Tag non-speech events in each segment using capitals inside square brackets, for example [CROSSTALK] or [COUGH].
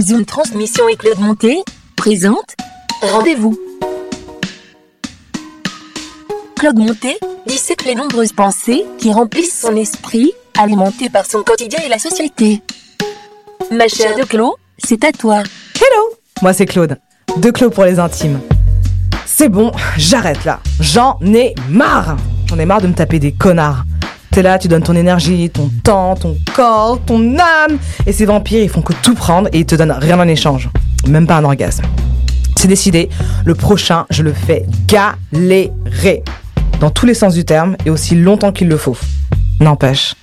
Zoom Transmission et Claude Monté présente Rendez-vous. Claude Monté dissèque les nombreuses pensées qui remplissent son esprit, alimenté par son quotidien et la société. Ma chère de Claude, c'est à toi. Hello Moi c'est Claude, de Claude pour les intimes. C'est bon, j'arrête là. J'en ai marre J'en ai marre de me taper des connards. T'es là, tu donnes ton énergie, ton temps, ton corps, ton âme. Et ces vampires, ils font que tout prendre et ils te donnent rien en échange. Même pas un orgasme. C'est décidé, le prochain, je le fais galérer. Dans tous les sens du terme et aussi longtemps qu'il le faut. N'empêche.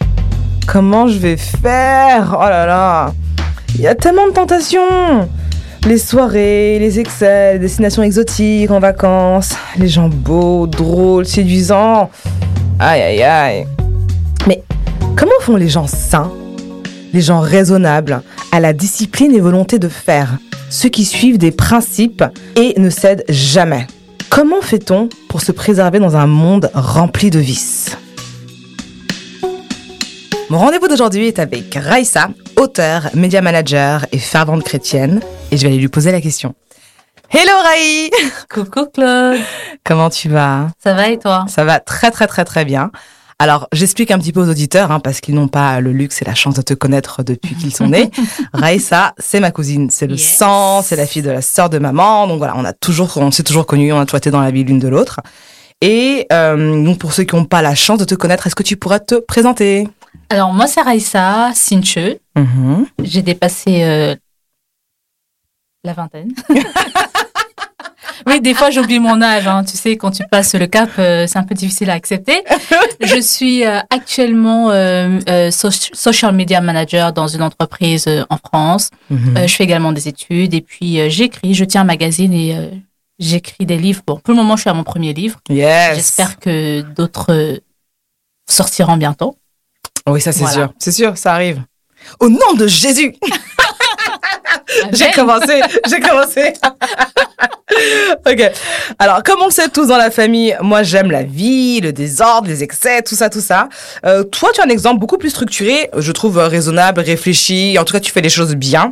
Comment je vais faire? Oh là là Il y a tellement de tentations les soirées, les excès, les destinations exotiques en vacances, les gens beaux, drôles, séduisants. Aïe aïe aïe. Mais comment font les gens sains, les gens raisonnables, à la discipline et volonté de faire, ceux qui suivent des principes et ne cèdent jamais? Comment fait-on pour se préserver dans un monde rempli de vices? Mon rendez-vous d'aujourd'hui est avec Raissa, auteure, média manager et fervente chrétienne, et je vais aller lui poser la question. Hello Raï Coucou Claude. Comment tu vas? Ça va et toi? Ça va très très très très bien. Alors, j'explique un petit peu aux auditeurs, hein, parce qu'ils n'ont pas le luxe et la chance de te connaître depuis qu'ils sont nés. [LAUGHS] Raïssa, c'est ma cousine, c'est le Yes. sang, c'est la fille de la sœur de maman. Donc voilà, on a toujours, on s'est toujours connus, on a toujours été dans la vie l'une de l'autre. Et euh, donc pour ceux qui n'ont pas la chance de te connaître, est-ce que tu pourrais te présenter? Alors moi c'est Raissa Sinche. Mhm. J'ai dépassé euh, la vingtaine. [LAUGHS] oui, des fois j'oublie mon âge. hein. Tu sais, quand tu passes le cap, euh, c'est un peu difficile à accepter. [LAUGHS] Je suis euh, actuellement euh, soci- social media manager dans une entreprise en France. Mhm. Je fais également des études et puis j'écris. Je tiens un magazine et j'écris des livres. Bon, pour le moment, je suis à mon premier livre. Yes. J'espère que d'autres sortiront bientôt. Oui, ça c'est Voilà. sûr, c'est sûr, ça arrive. Au nom de Jésus [LAUGHS] J'ai commencé, j'ai commencé. [LAUGHS] ok. Alors, comme on le sait tous dans la famille, moi j'aime la vie, le désordre, les excès, tout ça, tout ça. Euh, toi, tu as un exemple beaucoup plus structuré, je trouve euh, raisonnable, réfléchi. En tout cas, tu fais les choses bien.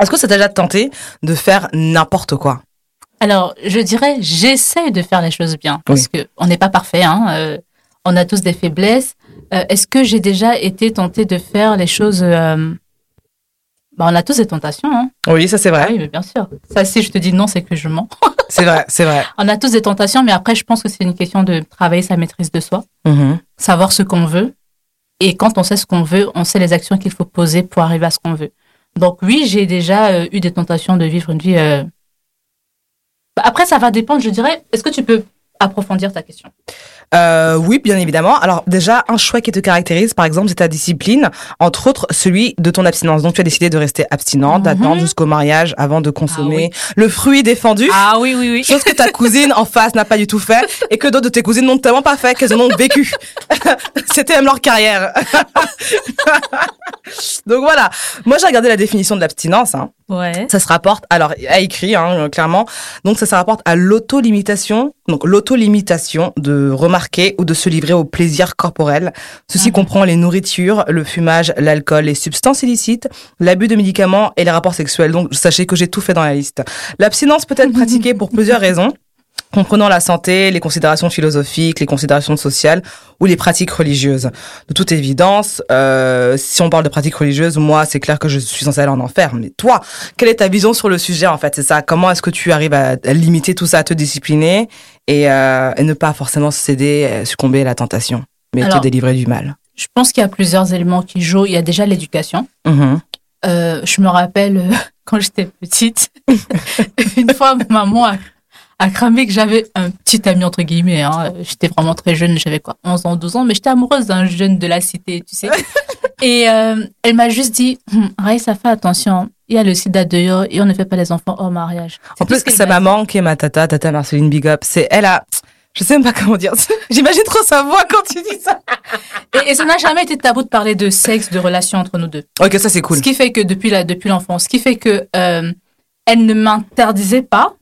Est-ce que ça t'a déjà tenté de faire n'importe quoi? Alors, je dirais, j'essaie de faire les choses bien parce que on n'est pas parfait. Hein, euh, on a tous des faiblesses. Est-ce que j'ai déjà été tentée de faire les choses bah, On a tous des tentations. Hein. Oui, ça c'est Ah vrai. oui, mais bien sûr. Ça, si je te dis non, c'est que je mens. [LAUGHS] C'est vrai, c'est vrai. on a tous des tentations, mais après, je pense que c'est une question de travailler sa maîtrise de soi, Mhm. savoir ce qu'on veut. Et quand on sait ce qu'on veut, on sait les actions qu'il faut poser pour arriver à ce qu'on veut. Donc oui, j'ai déjà euh, eu des tentations de vivre une vie. euh, bah, Après, ça va dépendre, je dirais. Est-ce que tu peux approfondir ta question? Euh, oui, bien évidemment. Alors déjà, un choix qui te caractérise, par exemple, c'est ta discipline, entre autres celui de ton abstinence. Donc tu as décidé de rester abstinente, Mhm. d'attendre jusqu'au mariage avant de consommer le fruit défendu. Ah oui, oui, oui. Chose que ta [LAUGHS] cousine en face n'a pas du tout fait et que d'autres de tes cousines n'ont tellement pas fait qu'elles en ont vécu. [LAUGHS] C'était même leur carrière. [LAUGHS] Donc voilà. Moi, j'ai regardé la définition de l'abstinence. Hein. Ouais. Ça se rapporte, alors, à écrit, hein, clairement. Donc, ça se rapporte à l'auto-limitation. Donc, l'auto-limitation de remarquer ou de se livrer au plaisir corporel. Ceci Mhm. comprend les nourritures, le fumage, l'alcool, les substances illicites, l'abus de médicaments et les rapports sexuels. Donc, sachez que j'ai tout fait dans la liste. L'abstinence peut être [LAUGHS] pratiquée pour plusieurs raisons comprenant la santé, les considérations philosophiques, les considérations sociales ou les pratiques religieuses. De toute évidence, euh, si on parle de pratiques religieuses, moi, c'est clair que je suis censée aller en enfer. Mais toi, quelle est ta vision sur le sujet, en fait C'est ça? Comment est-ce que tu arrives à, à limiter tout ça, à te discipliner et, euh, et ne pas forcément céder, euh, succomber à la tentation, mais te délivrer du mal? Je pense qu'il y a plusieurs éléments qui jouent. Il y a déjà l'éducation. Mhm. Euh, je me rappelle [LAUGHS] quand j'étais petite, [LAUGHS] une fois, ma maman a, a cramé que j'avais un petit ami, entre guillemets. Hein. J'étais vraiment très jeune, j'avais quoi, 11 ans, 12 ans, mais j'étais amoureuse d'un jeune de la cité, tu sais. [LAUGHS] Et euh, elle m'a juste dit, hum, Raïssa, fais attention, il y a le sida dehors et on ne fait pas les enfants hors mariage. En plus, c'est m'a ma maman qui est ma tata, tata Marceline Big Up. C'est elle a, je sais même pas comment dire. [LAUGHS] J'imagine trop sa voix quand tu dis ça. [LAUGHS] Et, et ça n'a jamais été tabou de parler de sexe, de relations entre nous deux. Ok, ça c'est cool. Ce qui fait que depuis la depuis l'enfance, ce qui fait que euh, elle ne m'interdisait pas,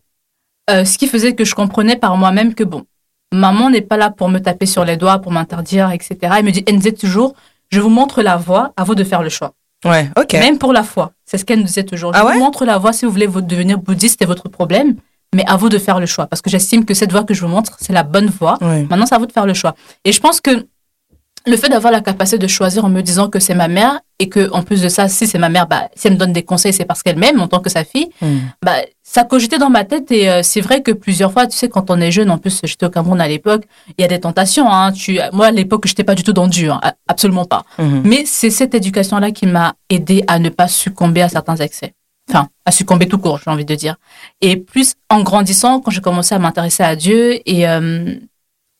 euh, ce qui faisait que je comprenais par moi-même que bon, maman n'est pas là pour me taper sur les doigts, pour m'interdire, etc. Elle me dit, elle me disait toujours, je vous montre la voie, à vous de faire le choix. Ouais, ok. Même pour la foi. C'est ce qu'elle nous disait toujours. Je Ah vous ouais? montre la voie si vous voulez vous devenir bouddhiste, c'est votre problème. Mais à vous de faire le choix. Parce que j'estime que cette voie que je vous montre, c'est la bonne voie. Ouais. Maintenant, c'est à vous de faire le choix. Et je pense que le fait d'avoir la capacité de choisir en me disant que c'est ma mère et que, en plus de ça, si c'est ma mère, bah, si elle me donne des conseils, c'est parce qu'elle m'aime en tant que sa fille. Hmm. Bah, ça cogitait dans ma tête et euh, c'est vrai que plusieurs fois, tu sais, quand on est jeune, en plus, j'étais au Cameroun à l'époque, il y a des tentations. Hein, tu, moi, à l'époque, j'étais pas du tout dans dur, hein, absolument pas. Mhm. Mais c'est cette éducation-là qui m'a aidé à ne pas succomber à certains excès. Enfin, à succomber tout court, j'ai envie de dire. Et plus en grandissant, quand j'ai commencé à m'intéresser à Dieu, et euh,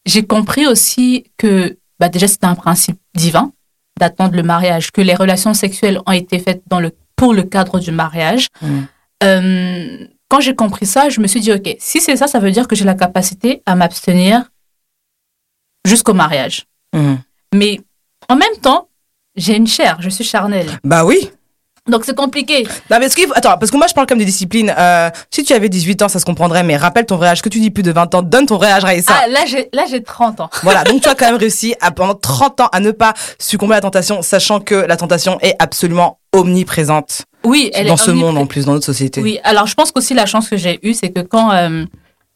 j'ai compris aussi que bah, déjà c'était un principe divin d'attendre le mariage, que les relations sexuelles ont été faites dans le, pour le cadre du mariage. Mhm. Euh, quand j'ai compris ça, je me suis dit, OK, si c'est ça, ça veut dire que j'ai la capacité à m'abstenir jusqu'au mariage. Mhm. Mais en même temps, j'ai une chair, je suis charnelle. Bah oui. Donc c'est compliqué. Non, mais qu'il faut- Attends, parce que moi, je parle comme des disciplines. Euh, si tu avais 18 ans, ça se comprendrait, mais rappelle ton vrai âge. Que tu dis plus de 20 ans, donne ton vrai âge, Raïssa. Ah, là, j'ai, là, j'ai 30 ans. Voilà, donc tu as [LAUGHS] quand même réussi à, pendant 30 ans à ne pas succomber à la tentation, sachant que la tentation est absolument omniprésente Oui, elle dans est ce monde en plus, dans notre société. Oui, alors je pense qu'aussi la chance que j'ai eue, c'est que quand, euh,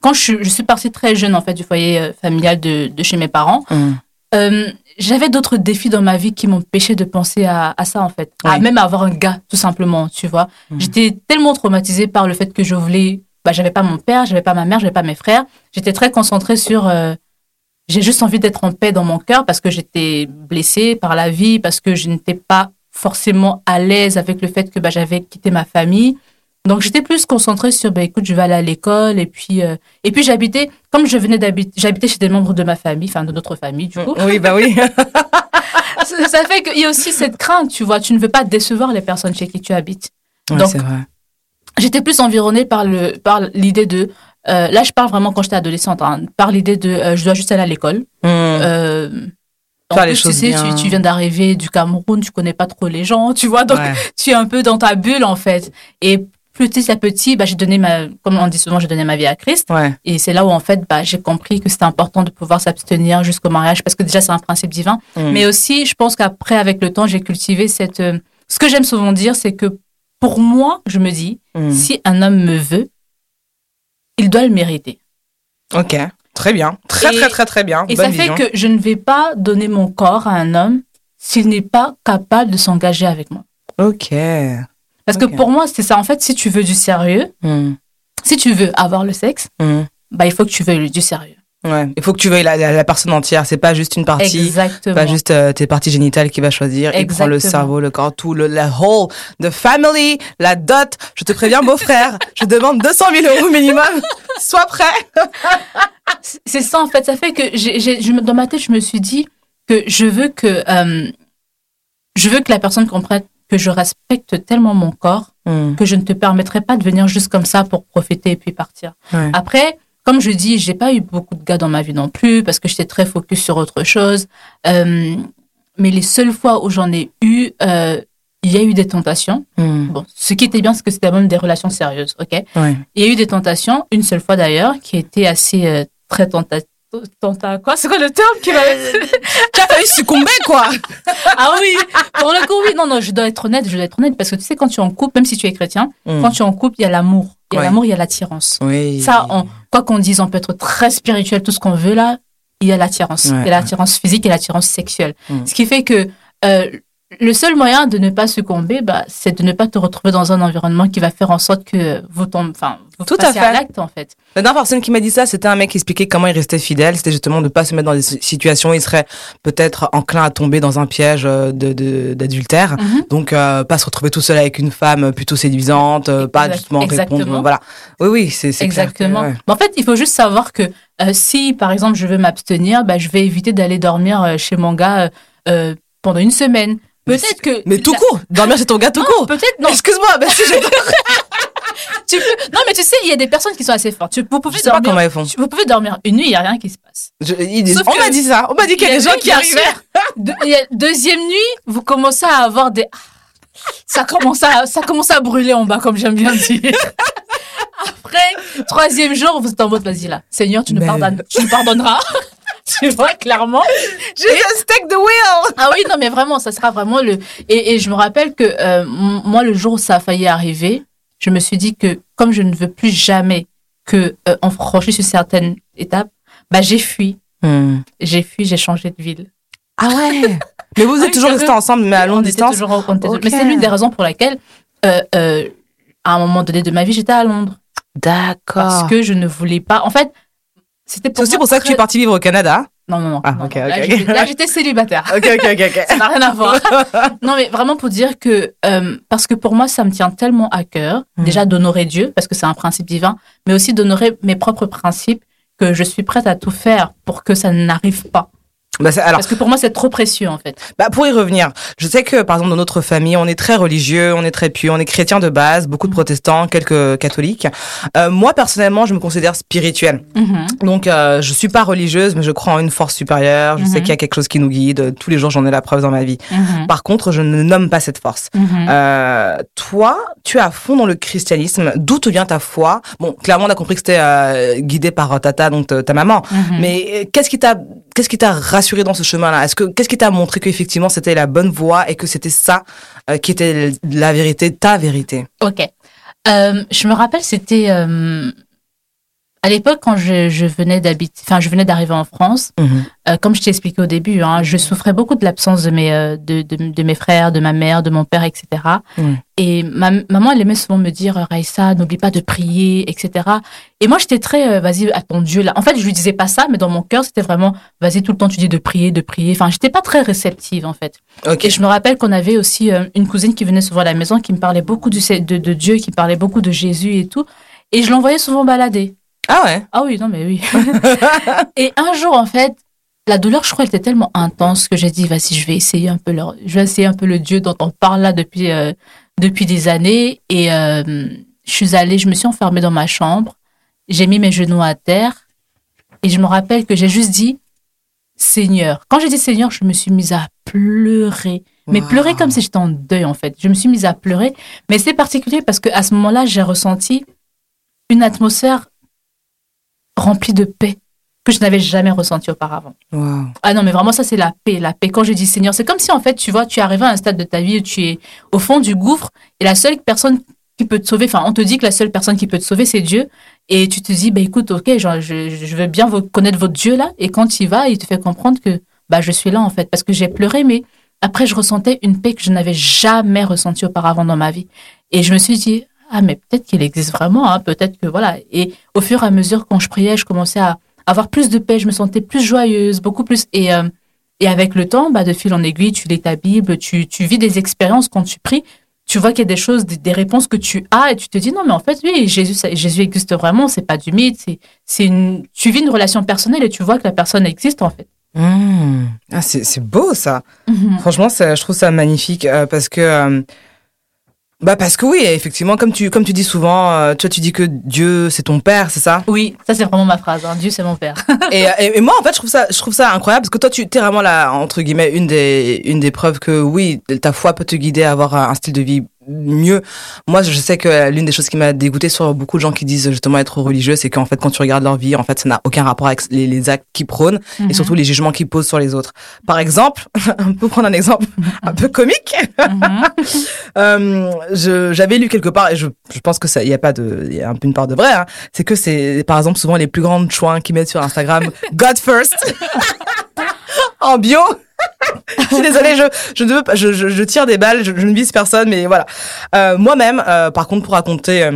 quand je, suis- je suis partie très jeune, en fait, du foyer euh, familial de, de chez mes parents, Mhm. Euh, j'avais d'autres défis dans ma vie qui m'empêchaient de penser à, à ça, en fait. À même avoir un gars, tout simplement, tu vois. Mhm. J'étais tellement traumatisée par le fait que je voulais, bah, j'avais pas mon père, j'avais pas ma mère, j'avais pas mes frères. J'étais très concentrée sur, euh, j'ai juste envie d'être en paix dans mon cœur parce que j'étais blessée par la vie, parce que je n'étais pas forcément à l'aise avec le fait que bah, j'avais quitté ma famille. Donc j'étais plus concentrée sur bah écoute je vais aller à l'école et puis euh, et puis j'habitais comme je venais d'habiter j'habitais chez des membres de ma famille enfin de notre famille du coup Oui, bah oui. [LAUGHS] ça, ça fait qu'il y a aussi cette crainte tu vois tu ne veux pas décevoir les personnes chez qui tu habites Ouais, Donc, c'est vrai. j'étais plus environnée par le par l'idée de euh, là je parle vraiment quand j'étais adolescente hein, par l'idée de euh, je dois juste aller à l'école euh, en Faire les plus, tu sais, tu, tu viens d'arriver du Cameroun, tu connais pas trop les gens, tu vois, donc Ouais. tu es un peu dans ta bulle en fait. Et petit à petit, bah, j'ai donné ma, comme on dit souvent, j'ai donné ma vie à Christ. Ouais. Et c'est là où en fait, bah, j'ai compris que c'était important de pouvoir s'abstenir jusqu'au mariage parce que déjà c'est un principe divin. Mhm. Mais aussi, je pense qu'après, avec le temps, j'ai cultivé cette. euh, ce que j'aime souvent dire, c'est que pour moi, je me dis, Mhm. si un homme me veut, il doit le mériter. Ok. Très bien. Très, Et- très, très, très bien. Et Bonne ça fait que je ne vais pas donner mon corps à un homme s'il n'est pas capable de s'engager avec moi. Ok. Parce que pour moi, c'est ça. En fait, si tu veux du sérieux, Mhm. si tu veux avoir le sexe, Mhm. bah, il faut que tu veuilles du sérieux. Ouais. Il faut que tu veuilles la, la, la personne entière. C'est pas juste une partie. Exactement. Pas juste euh, tes parties génitales qui va choisir. Il prend le Exactement. cerveau, le corps, tout, le la whole, the family, la dot. Je te préviens, beau-frère, [LAUGHS] je demande 200 000 euros minimum. Sois prêt. C'est ça, en fait. Ça fait que j'ai, j'ai- je dans ma tête, je me suis dit que je veux que, euh, je veux que la personne comprenne que je respecte tellement mon corps Mhm. que je ne te permettrai pas de venir juste comme ça pour profiter et puis partir. Ouais. Après, comme je dis, j'ai pas eu beaucoup de gars dans ma vie non plus parce que j'étais très focus sur autre chose. Euh, mais les seules fois où j'en ai eu, euh, il y a eu des tentations. Mhm. Bon, ce qui était bien, c'est que c'était même des relations sérieuses, ok? Ouais. Il y a eu des tentations, une seule fois d'ailleurs, qui était assez euh, très tenta... tenta... Quoi C'est quoi le terme qui va... Tu as failli succomber, quoi. ah oui Pour le coup, oui. Non, non, je dois être honnête, je dois être honnête parce que tu sais, quand tu es en couple, même si tu es chrétien, Mhm. quand tu es en couple, il y a l'amour. Il y a Ouais. l'amour, il y a l'attirance. Oui. Ça, on, quoi qu'on dise, on peut être très spirituel, tout ce qu'on veut là, il y a l'attirance. Ouais, il y a l'attirance physique et l'attirance sexuelle. Mm. Ce qui fait que euh, le seul moyen de ne pas succomber, bah, c'est de ne pas te retrouver dans un environnement qui va faire en sorte que vous tombez, enfin, vous Tout à fait. l'acte en fait. La dernière personne qui m'a dit ça, c'était un mec qui expliquait comment il restait fidèle. C'était justement de pas se mettre dans des situations où il serait peut-être enclin à tomber dans un piège euh, de d'adultère. Mhm. Donc, euh, pas se retrouver tout seul avec une femme plutôt séduisante, euh, pas justement répondre. exactement. Voilà. Oui, oui, c'est c'est clair que, Exactement. ouais. Mais En fait, il faut juste savoir que euh, si, par exemple, je veux m'abstenir, bah, je vais éviter d'aller dormir euh, chez mon gars euh, euh, pendant une semaine. Peut-être que. Mais tout la- court. Dormir chez ton gars tout Non, court. Peut-être non. Excuse-moi, mais si je, [LAUGHS] Tu peux- Non, mais tu sais, il y a des personnes qui sont assez fortes. Tu- Vous je pouvez sais pas dormir. comment ils font. Vous pouvez dormir une nuit, il n'y a rien qui se passe. Je- on m'a dit ça. On m'a dit qu'il y a des gens qui arrivaient. sûr. De- il y a- deuxième nuit, vous commencez à avoir des. Ça commence à, ça commence à brûler en bas, comme j'aime bien dire. Après, troisième jour, vous êtes en mode, vas-y là, Seigneur, tu nous, Mais- pardonnes, tu nous pardonneras. [LAUGHS] tu vois, clairement. Just take the wheel. Ah oui, non, mais vraiment, ça sera vraiment le. Et, et je me rappelle que euh, moi, le jour où ça a failli arriver, je me suis dit que comme je ne veux plus jamais que euh, on franchisse une certaine étape, bah j'ai fui, j'ai fui, j'ai changé de ville. Ah ouais. [LAUGHS] Mais vous êtes oui, toujours restés ensemble, mais à On longue distance. toujours- on était- Ok. Mais c'est l'une des raisons pour laquelle, euh, euh, à un moment donné de ma vie, j'étais à Londres D'accord. parce que je ne voulais pas. En fait, c'était C'est pour aussi pour ça que tu es très- parti vivre au Canada. Non, non, non. Ah, non, ok, non. Là, j'étais- ok. Là, j'étais célibataire. [LAUGHS] Ok, ok, ok, [LAUGHS] Ça n'a rien à voir. [LAUGHS] non, mais vraiment pour dire que, euh, parce que pour moi, ça me tient tellement à cœur, Mhm. déjà d'honorer Dieu, parce que c'est un principe divin, mais aussi d'honorer mes propres principes, que je suis prête à tout faire pour que ça n'arrive pas. Bah, alors, Parce que pour moi, c'est trop précieux, en fait. bah, pour y revenir, je sais que par exemple dans notre famille, on est très religieux, on est très pieux, on est chrétien de base, beaucoup de protestants, quelques catholiques. Euh, moi personnellement, je me considère spirituelle. Mhm. Donc, euh, je suis pas religieuse, mais je crois en une force supérieure. Je sais Mhm. qu'il y a quelque chose qui nous guide. Tous les jours, j'en ai la preuve dans ma vie. Par contre, je ne nomme pas cette force. Euh, toi, tu es à fond dans le christianisme. D'où te vient ta foi? Bon, clairement, on a compris que c'était euh, guidé par euh, Tata, donc ta ta maman. Mais euh, qu'est-ce qui t'a qu'est-ce qui t'a rassuré dans ce chemin-là? Est-ce que qu'est-ce qui t'a montré qu'effectivement c'était la bonne voie et que c'était ça euh, qui était la vérité, ta vérité? Ok. Euh, je me rappelle, c'était euh, à l'époque quand je, je venais d'habiter, enfin je venais d'arriver en France. Euh, comme je t'ai expliqué au début, hein, je souffrais beaucoup de l'absence de mes euh, de, de, de mes frères, de ma mère, de mon père, etc. Et ma maman, elle aimait souvent me dire, euh, Raïssa, n'oublie pas de prier, etc. Et moi, j'étais très, euh, vas-y, à ton Dieu là. En fait, je lui disais pas ça, mais dans mon cœur, c'était vraiment, vas-y, tout le temps, tu dis de prier, de prier. Enfin, j'étais pas très réceptive en fait. Ok. Et je me rappelle qu'on avait aussi euh, une cousine qui venait souvent à la maison, qui me parlait beaucoup du, de, de Dieu, qui parlait beaucoup de Jésus et tout. Et je l'envoyais souvent balader. Ah ouais. Ah oui, non, mais oui. [LAUGHS] et un jour, en fait, la douleur, je crois, elle était tellement intense que j'ai dit, vas-y, je vais essayer un peu le, je vais essayer un peu le Dieu dont on parle là depuis, euh, depuis des années. Et euh, je suis allée, je me suis enfermée dans ma chambre. J'ai mis mes genoux à terre. Et je me rappelle que j'ai juste dit, Seigneur. Quand j'ai dit Seigneur, je me suis mise à pleurer. Mais pleurer comme si j'étais en deuil, en fait. Je me suis mise à pleurer. Mais c'est particulier parce que à ce moment-là, j'ai ressenti une atmosphère remplie de paix que je n'avais jamais ressentie auparavant. Wow. Ah non, mais vraiment, ça, c'est la paix. La paix. Quand je dis Seigneur, c'est comme si, en fait, tu vois, tu es arrivé à un stade de ta vie où tu es au fond du gouffre et la seule personne qui peut te sauver, enfin, on te dit que la seule personne qui peut te sauver, c'est Dieu. Et tu te dis, bah, écoute, ok, genre, je, je veux bien vous- connaître votre Dieu là. Et quand il va, il te fait comprendre que, bah, je suis là, en fait, parce que j'ai pleuré, mais après, je ressentais une paix que je n'avais jamais ressentie auparavant dans ma vie. Et je me suis dit, ah, mais peut-être qu'il existe vraiment, hein, peut-être que voilà. Et au fur et à mesure, quand je priais, je commençais à avoir plus de paix, je me sentais plus joyeuse, beaucoup plus. Et, euh, et avec le temps, bah, de fil en aiguille, tu lis ta Bible, tu, tu vis des expériences quand tu pries. Tu vois qu'il y a des choses, des, des réponses que tu as et tu te dis non, mais en fait, oui, Jésus, ça- Jésus existe vraiment, c'est pas du mythe, c'est, c'est une, tu vis une relation personnelle et tu vois que la personne existe en fait. Mmh. Ah, c'est c'est beau ça. Franchement, ça, je trouve ça magnifique euh, parce que. euh, bah parce que oui, effectivement, comme tu comme tu dis souvent, euh, tu vois, tu dis que Dieu c'est ton père, c'est ça? Oui, ça c'est vraiment ma phrase. hein. Dieu, c'est mon père. [LAUGHS] et, et, et moi, en fait, je trouve ça, je trouve ça incroyable parce que toi, tu es vraiment là entre guillemets une des une des preuves que oui, ta foi peut te guider à avoir un style de vie mieux. Moi, je sais que l'une des choses qui m'a dégoûté sur beaucoup de gens qui disent justement être religieux, c'est qu'en fait, quand tu regardes leur vie, en fait, ça n'a aucun rapport avec les, les actes qu'ils prônent Mhm. et surtout les jugements qu'ils posent sur les autres. Par exemple, [LAUGHS] on peut prendre un exemple [LAUGHS] un peu comique. Mhm. [LAUGHS] Euh, je- j'avais lu quelque part et je, je pense que ça, il y a pas de, il y a un peu une part de vrai. Hein, c'est que c'est par exemple souvent les plus grandes chouins qui mettent sur Instagram God first en bio. [LAUGHS] je suis désolée, je, je ne veux pas, je, je, je tire des balles, je, je ne vise personne, mais voilà. Euh, Moi-même, euh, par contre, pour raconter euh,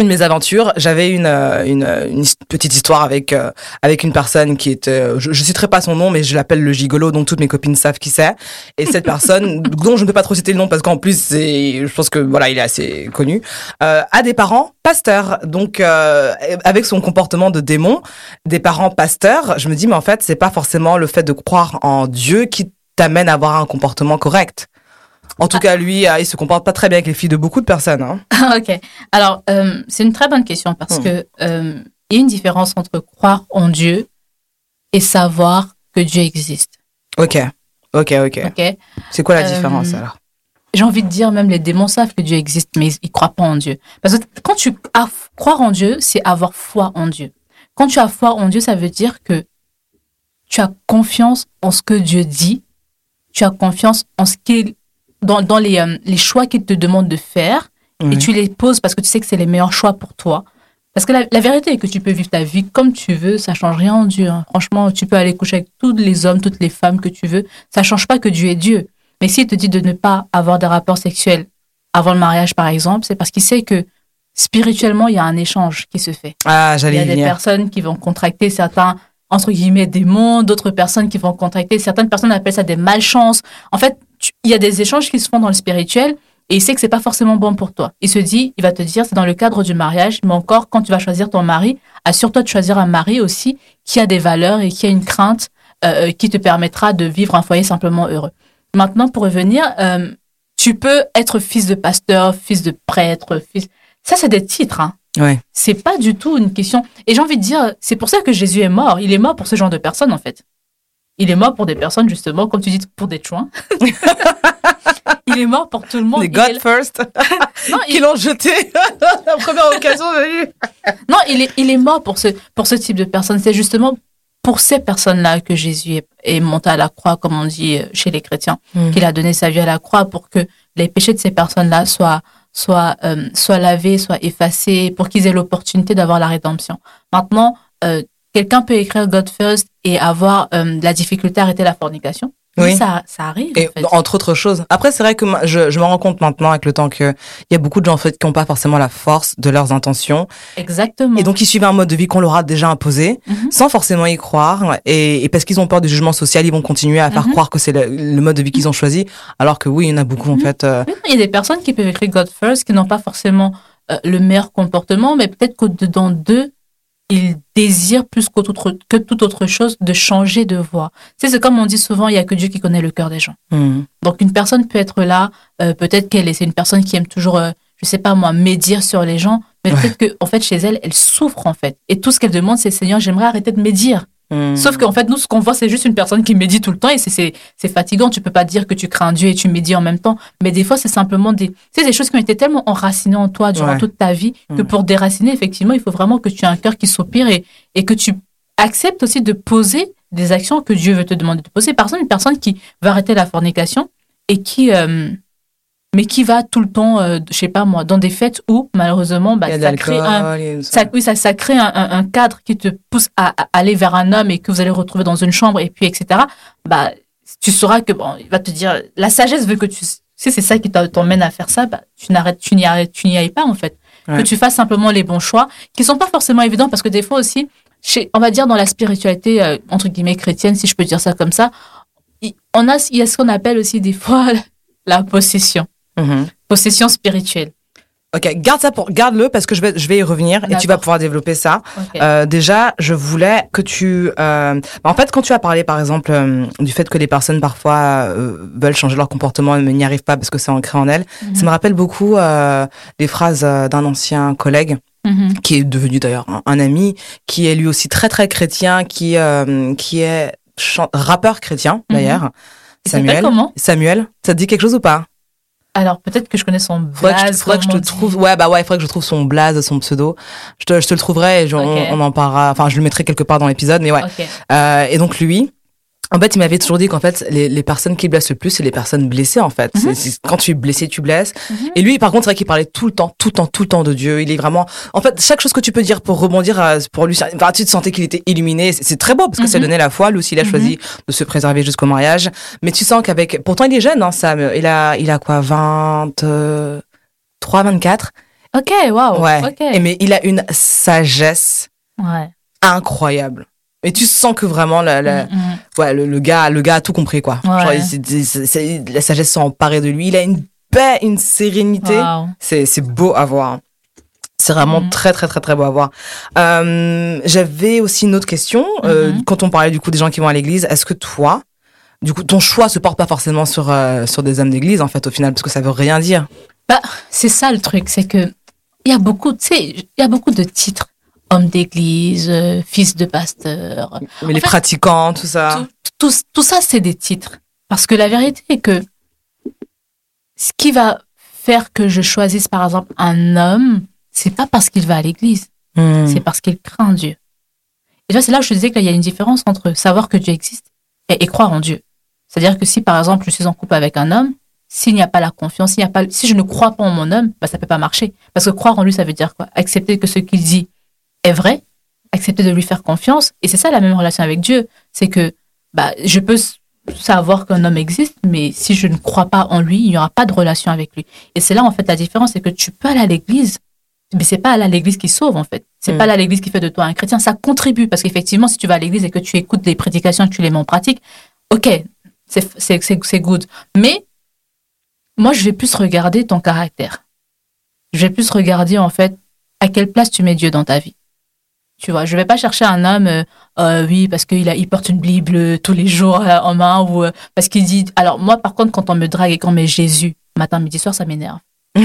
une de mes aventures, j'avais une, euh, une, euh, une petite histoire avec euh, avec une personne qui était, je, je citerai pas son nom, mais je l'appelle le gigolo, donc toutes mes copines savent qui c'est. Et cette personne, [LAUGHS] dont je ne peux pas trop citer le nom parce qu'en plus, c'est, je pense que voilà, il est assez connu, euh, a des parents pasteurs. Donc, euh, avec son comportement de démon, des parents pasteurs, je me dis, mais en fait, c'est pas forcément le fait de croire en Dieu qui t'amène à avoir un comportement correct. En tout cas, lui, euh, il se comporte pas très bien avec les filles de beaucoup de personnes. Hein. [LAUGHS] ok. Alors, euh, c'est une très bonne question parce Hmm. que euh, il y a une différence entre croire en Dieu et savoir que Dieu existe. Ok, ok, ok. Ok. C'est quoi la Euh, différence alors? J'ai envie de dire même les démons savent que Dieu existe, mais ils, ils croient pas en Dieu. Parce que quand tu as, croire en Dieu, c'est avoir foi en Dieu. Quand tu as foi en Dieu, ça veut dire que tu as confiance en ce que Dieu dit, tu as confiance en ce qu'il, dans, dans les, euh, les choix qu'il te demande de faire, et tu les poses parce que tu sais que c'est les meilleurs choix pour toi. Parce que la, la vérité est que tu peux vivre ta vie comme tu veux, ça change rien en Dieu. hein. Franchement, tu peux aller coucher avec tous les hommes, toutes les femmes que tu veux, ça change pas que Dieu est Dieu. Mais s'il te dit de ne pas avoir des rapports sexuels avant le mariage, par exemple, c'est parce qu'il sait que spirituellement, il y a un échange qui se fait. Ah, Il y j'allais a des venir. personnes qui vont contracter certains, entre guillemets, démons, d'autres personnes qui vont contracter, certaines personnes appellent ça des malchances. En fait, il y a des échanges qui se font dans le spirituel et il sait que c'est pas forcément bon pour toi. Il se dit, il va te dire, c'est dans le cadre du mariage, mais encore, quand tu vas choisir ton mari, assure-toi de choisir un mari aussi qui a des valeurs et qui a une crainte euh, qui te permettra de vivre un foyer simplement heureux. Maintenant, pour revenir, euh, tu peux être fils de pasteur, fils de prêtre, fils... Ça, c'est des titres, hein Ouais. c'est pas du tout une question. Et j'ai envie de dire, c'est pour ça que Jésus est mort. Il est mort pour ce genre de personnes, en fait. Il est mort pour des personnes, justement, comme tu dis, pour des chouins. [LAUGHS] il est mort pour tout le monde. Les God est- First [LAUGHS] Non, qui il, l'ont jeté [LAUGHS] la première occasion venue. non, il est, il est mort pour ce, pour ce type de personnes. C'est justement pour ces personnes-là que Jésus est, est monté à la croix, comme on dit chez les chrétiens, Mhm. qu'il a donné sa vie à la croix pour que les péchés de ces personnes-là soient, soient, euh, soient lavés, soient effacés, pour qu'ils aient l'opportunité d'avoir la rédemption. Maintenant, euh, quelqu'un peut écrire God First et avoir euh, la difficulté à arrêter la fornication. Oui. ça, ça arrive. Et en fait. entre autres choses. Après, c'est vrai que je, je me rends compte maintenant avec le temps que il y a beaucoup de gens en fait qui n'ont pas forcément la force de leurs intentions Exactement. et donc ils suivent un mode de vie qu'on leur a déjà imposé Mhm. sans forcément y croire et, et parce qu'ils ont peur du jugement social, ils vont continuer à faire Mhm. croire que c'est le, le mode de vie qu'ils ont choisi, alors que oui, il y en a beaucoup en Mhm. fait. euh, Il y a des personnes qui peuvent écrire God First, qui n'ont pas forcément euh, le meilleur comportement, mais peut-être qu'au-dedans d'eux, ils désirent plus autre- que toute autre chose de changer de voie. C'est comme on dit souvent, il y a que Dieu qui connaît le cœur des gens. hmm. Donc une personne peut être là, euh, peut-être qu'elle est, c'est une personne qui aime toujours, euh, je sais pas moi, médire sur les gens, mais Ouais. peut-être que en fait chez elle, elle souffre en fait. Et tout ce qu'elle demande, c'est Seigneur, j'aimerais arrêter de médire. Hmm. Sauf qu'en fait, nous, ce qu'on voit, c'est juste une personne qui médit tout le temps et c'est- fatigant. Tu peux pas dire que tu crains Dieu et tu médis en même temps. Mais des fois, c'est simplement des, choses qui ont été tellement enracinées en toi durant Ouais. toute ta vie que Mm. pour déraciner, effectivement, il faut vraiment que tu aies un cœur qui soupire et, et que tu acceptes aussi de poser des actions que Dieu veut te demander de poser. Par exemple, une personne qui va arrêter la fornication et qui, euh, mais qui va tout le temps, euh, je sais pas moi, dans des fêtes où, malheureusement, bah, ça crée un, ça, oui, ça, ça crée un, un- un cadre qui te pousse à, à aller vers un homme et que vous allez retrouver dans une chambre et puis etc. Bah, tu sauras que bon, il va te dire la sagesse veut que tu si c'est ça qui t'emmène à faire ça, bah, tu n'arrêtes, tu n'y arrêtes, tu n'y ailles pas en fait. Ouais. Que tu fasses simplement les bons choix qui sont pas forcément évidents parce que des fois aussi, chez, on va dire dans la spiritualité euh, entre guillemets chrétienne, si je peux dire ça comme ça, il- on a, il y a ce qu'on appelle aussi des fois [LAUGHS] la possession, Mhm. possession spirituelle. Ok, garde ça pour, garde-le parce que je vais, je vais y revenir et tu vas pouvoir développer ça. Euh, déjà, je voulais que tu. euh, En fait, quand tu as parlé, par exemple, euh, du fait que les personnes parfois euh, veulent changer leur comportement mais n'y arrivent pas parce que c'est ancré en elles, Mhm. ça me rappelle beaucoup euh, les phrases euh, d'un ancien collègue Mhm. qui est devenu d'ailleurs un, un ami, qui est lui aussi très très chrétien, qui euh, qui est chan- rappeur chrétien d'ailleurs. Samuel. comment? Samuel, ça te dit quelque chose ou pas? Alors peut-être que je connais son Faudrait que je, blaze. faudrait que je te on dit. trouve. Ouais, bah ouais, il faudrait que je trouve son blaze, son pseudo. Je te, je te le trouverai et je- on, on en parlera. Enfin, je le mettrai quelque part dans l'épisode, mais ouais. Euh, et donc lui, en fait, il m'avait toujours dit qu'en fait, les, les personnes qui blessent le plus, c'est les personnes blessées, en fait. Mhm. Quand tu es blessé, tu blesses. Mhm. Et lui, par contre, c'est vrai qu'il parlait tout le temps, tout le temps, tout le temps de Dieu. Il est vraiment, en fait, chaque chose que tu peux dire pour rebondir, euh, pour lui, enfin, tu te sentais qu'il était illuminé. C'est très beau parce que ça Mhm. donnait la foi. Lui aussi, il a choisi de se préserver jusqu'au mariage. Mais tu sens qu'avec, pourtant, il est jeune, hein, Sam. Il a, il a quoi, 23, 24? Ok, waouh. Ouais. Ok. Et mais il a une sagesse Ouais. incroyable. Et tu sens que vraiment la, la- Mm, mm. ouais, le, le gars, le gars a tout compris quoi. Ouais. Genre, la sagesse s'est emparée de lui. Il a une paix, une sérénité. C'est beau à voir. C'est vraiment Mhm. très très très très beau à voir. Euh, J'avais aussi une autre question. Euh, Mhm. quand on parlait du coup des gens qui vont à l'église, est-ce que toi, du coup, ton choix se porte pas forcément sur euh, sur des hommes d'église en fait au final parce que ça veut rien dire? C'est ça le truc, c'est que il y a beaucoup, tu sais, il y a beaucoup de titres. Homme d'église, euh, fils de pasteur. Mais les fait, pratiquants, tout ça. Tout, tout, tout ça, c'est des titres. Parce que la vérité est que ce qui va faire que je choisisse, par exemple, un homme, c'est pas parce qu'il va à l'église. Hmm. c'est parce qu'il craint Dieu. Et là, c'est là où je te disais qu'il y a une différence entre savoir que Dieu existe et, et croire en Dieu. C'est-à-dire que si, par exemple, je suis en couple avec un homme, s'il n'y a pas la confiance, s'il n'y a pas, si je ne crois pas en mon homme, bah, ça peut pas marcher. Parce que croire en lui, ça veut dire quoi? Accepter que ce qu'il dit est vrai, accepter de lui faire confiance. Et c'est ça la même relation avec Dieu. C'est que bah, je peux savoir qu'un homme existe, mais si je ne crois pas en lui, il n'y aura pas de relation avec lui. Et c'est là, en fait, la différence, c'est que tu peux aller à l'église, mais c'est pas aller à l'église qui sauve, en fait. C'est Mm. pas aller à l'église qui fait de toi un chrétien. Ça contribue, parce qu'effectivement, si tu vas à l'église et que tu écoutes les prédications, que tu les mets en pratique, ok, c'est, c'est, c'est, c'est good. Mais, moi, je vais plus regarder ton caractère. Je vais plus regarder, en fait, à quelle place tu mets Dieu dans ta vie. Tu vois, je vais pas chercher un homme, euh, euh, oui, parce qu'il a, il porte une Bible tous les jours euh, en main ou parce qu'il dit. Alors moi, par contre, quand on me drague et qu'on met Jésus matin, midi, soir, ça m'énerve.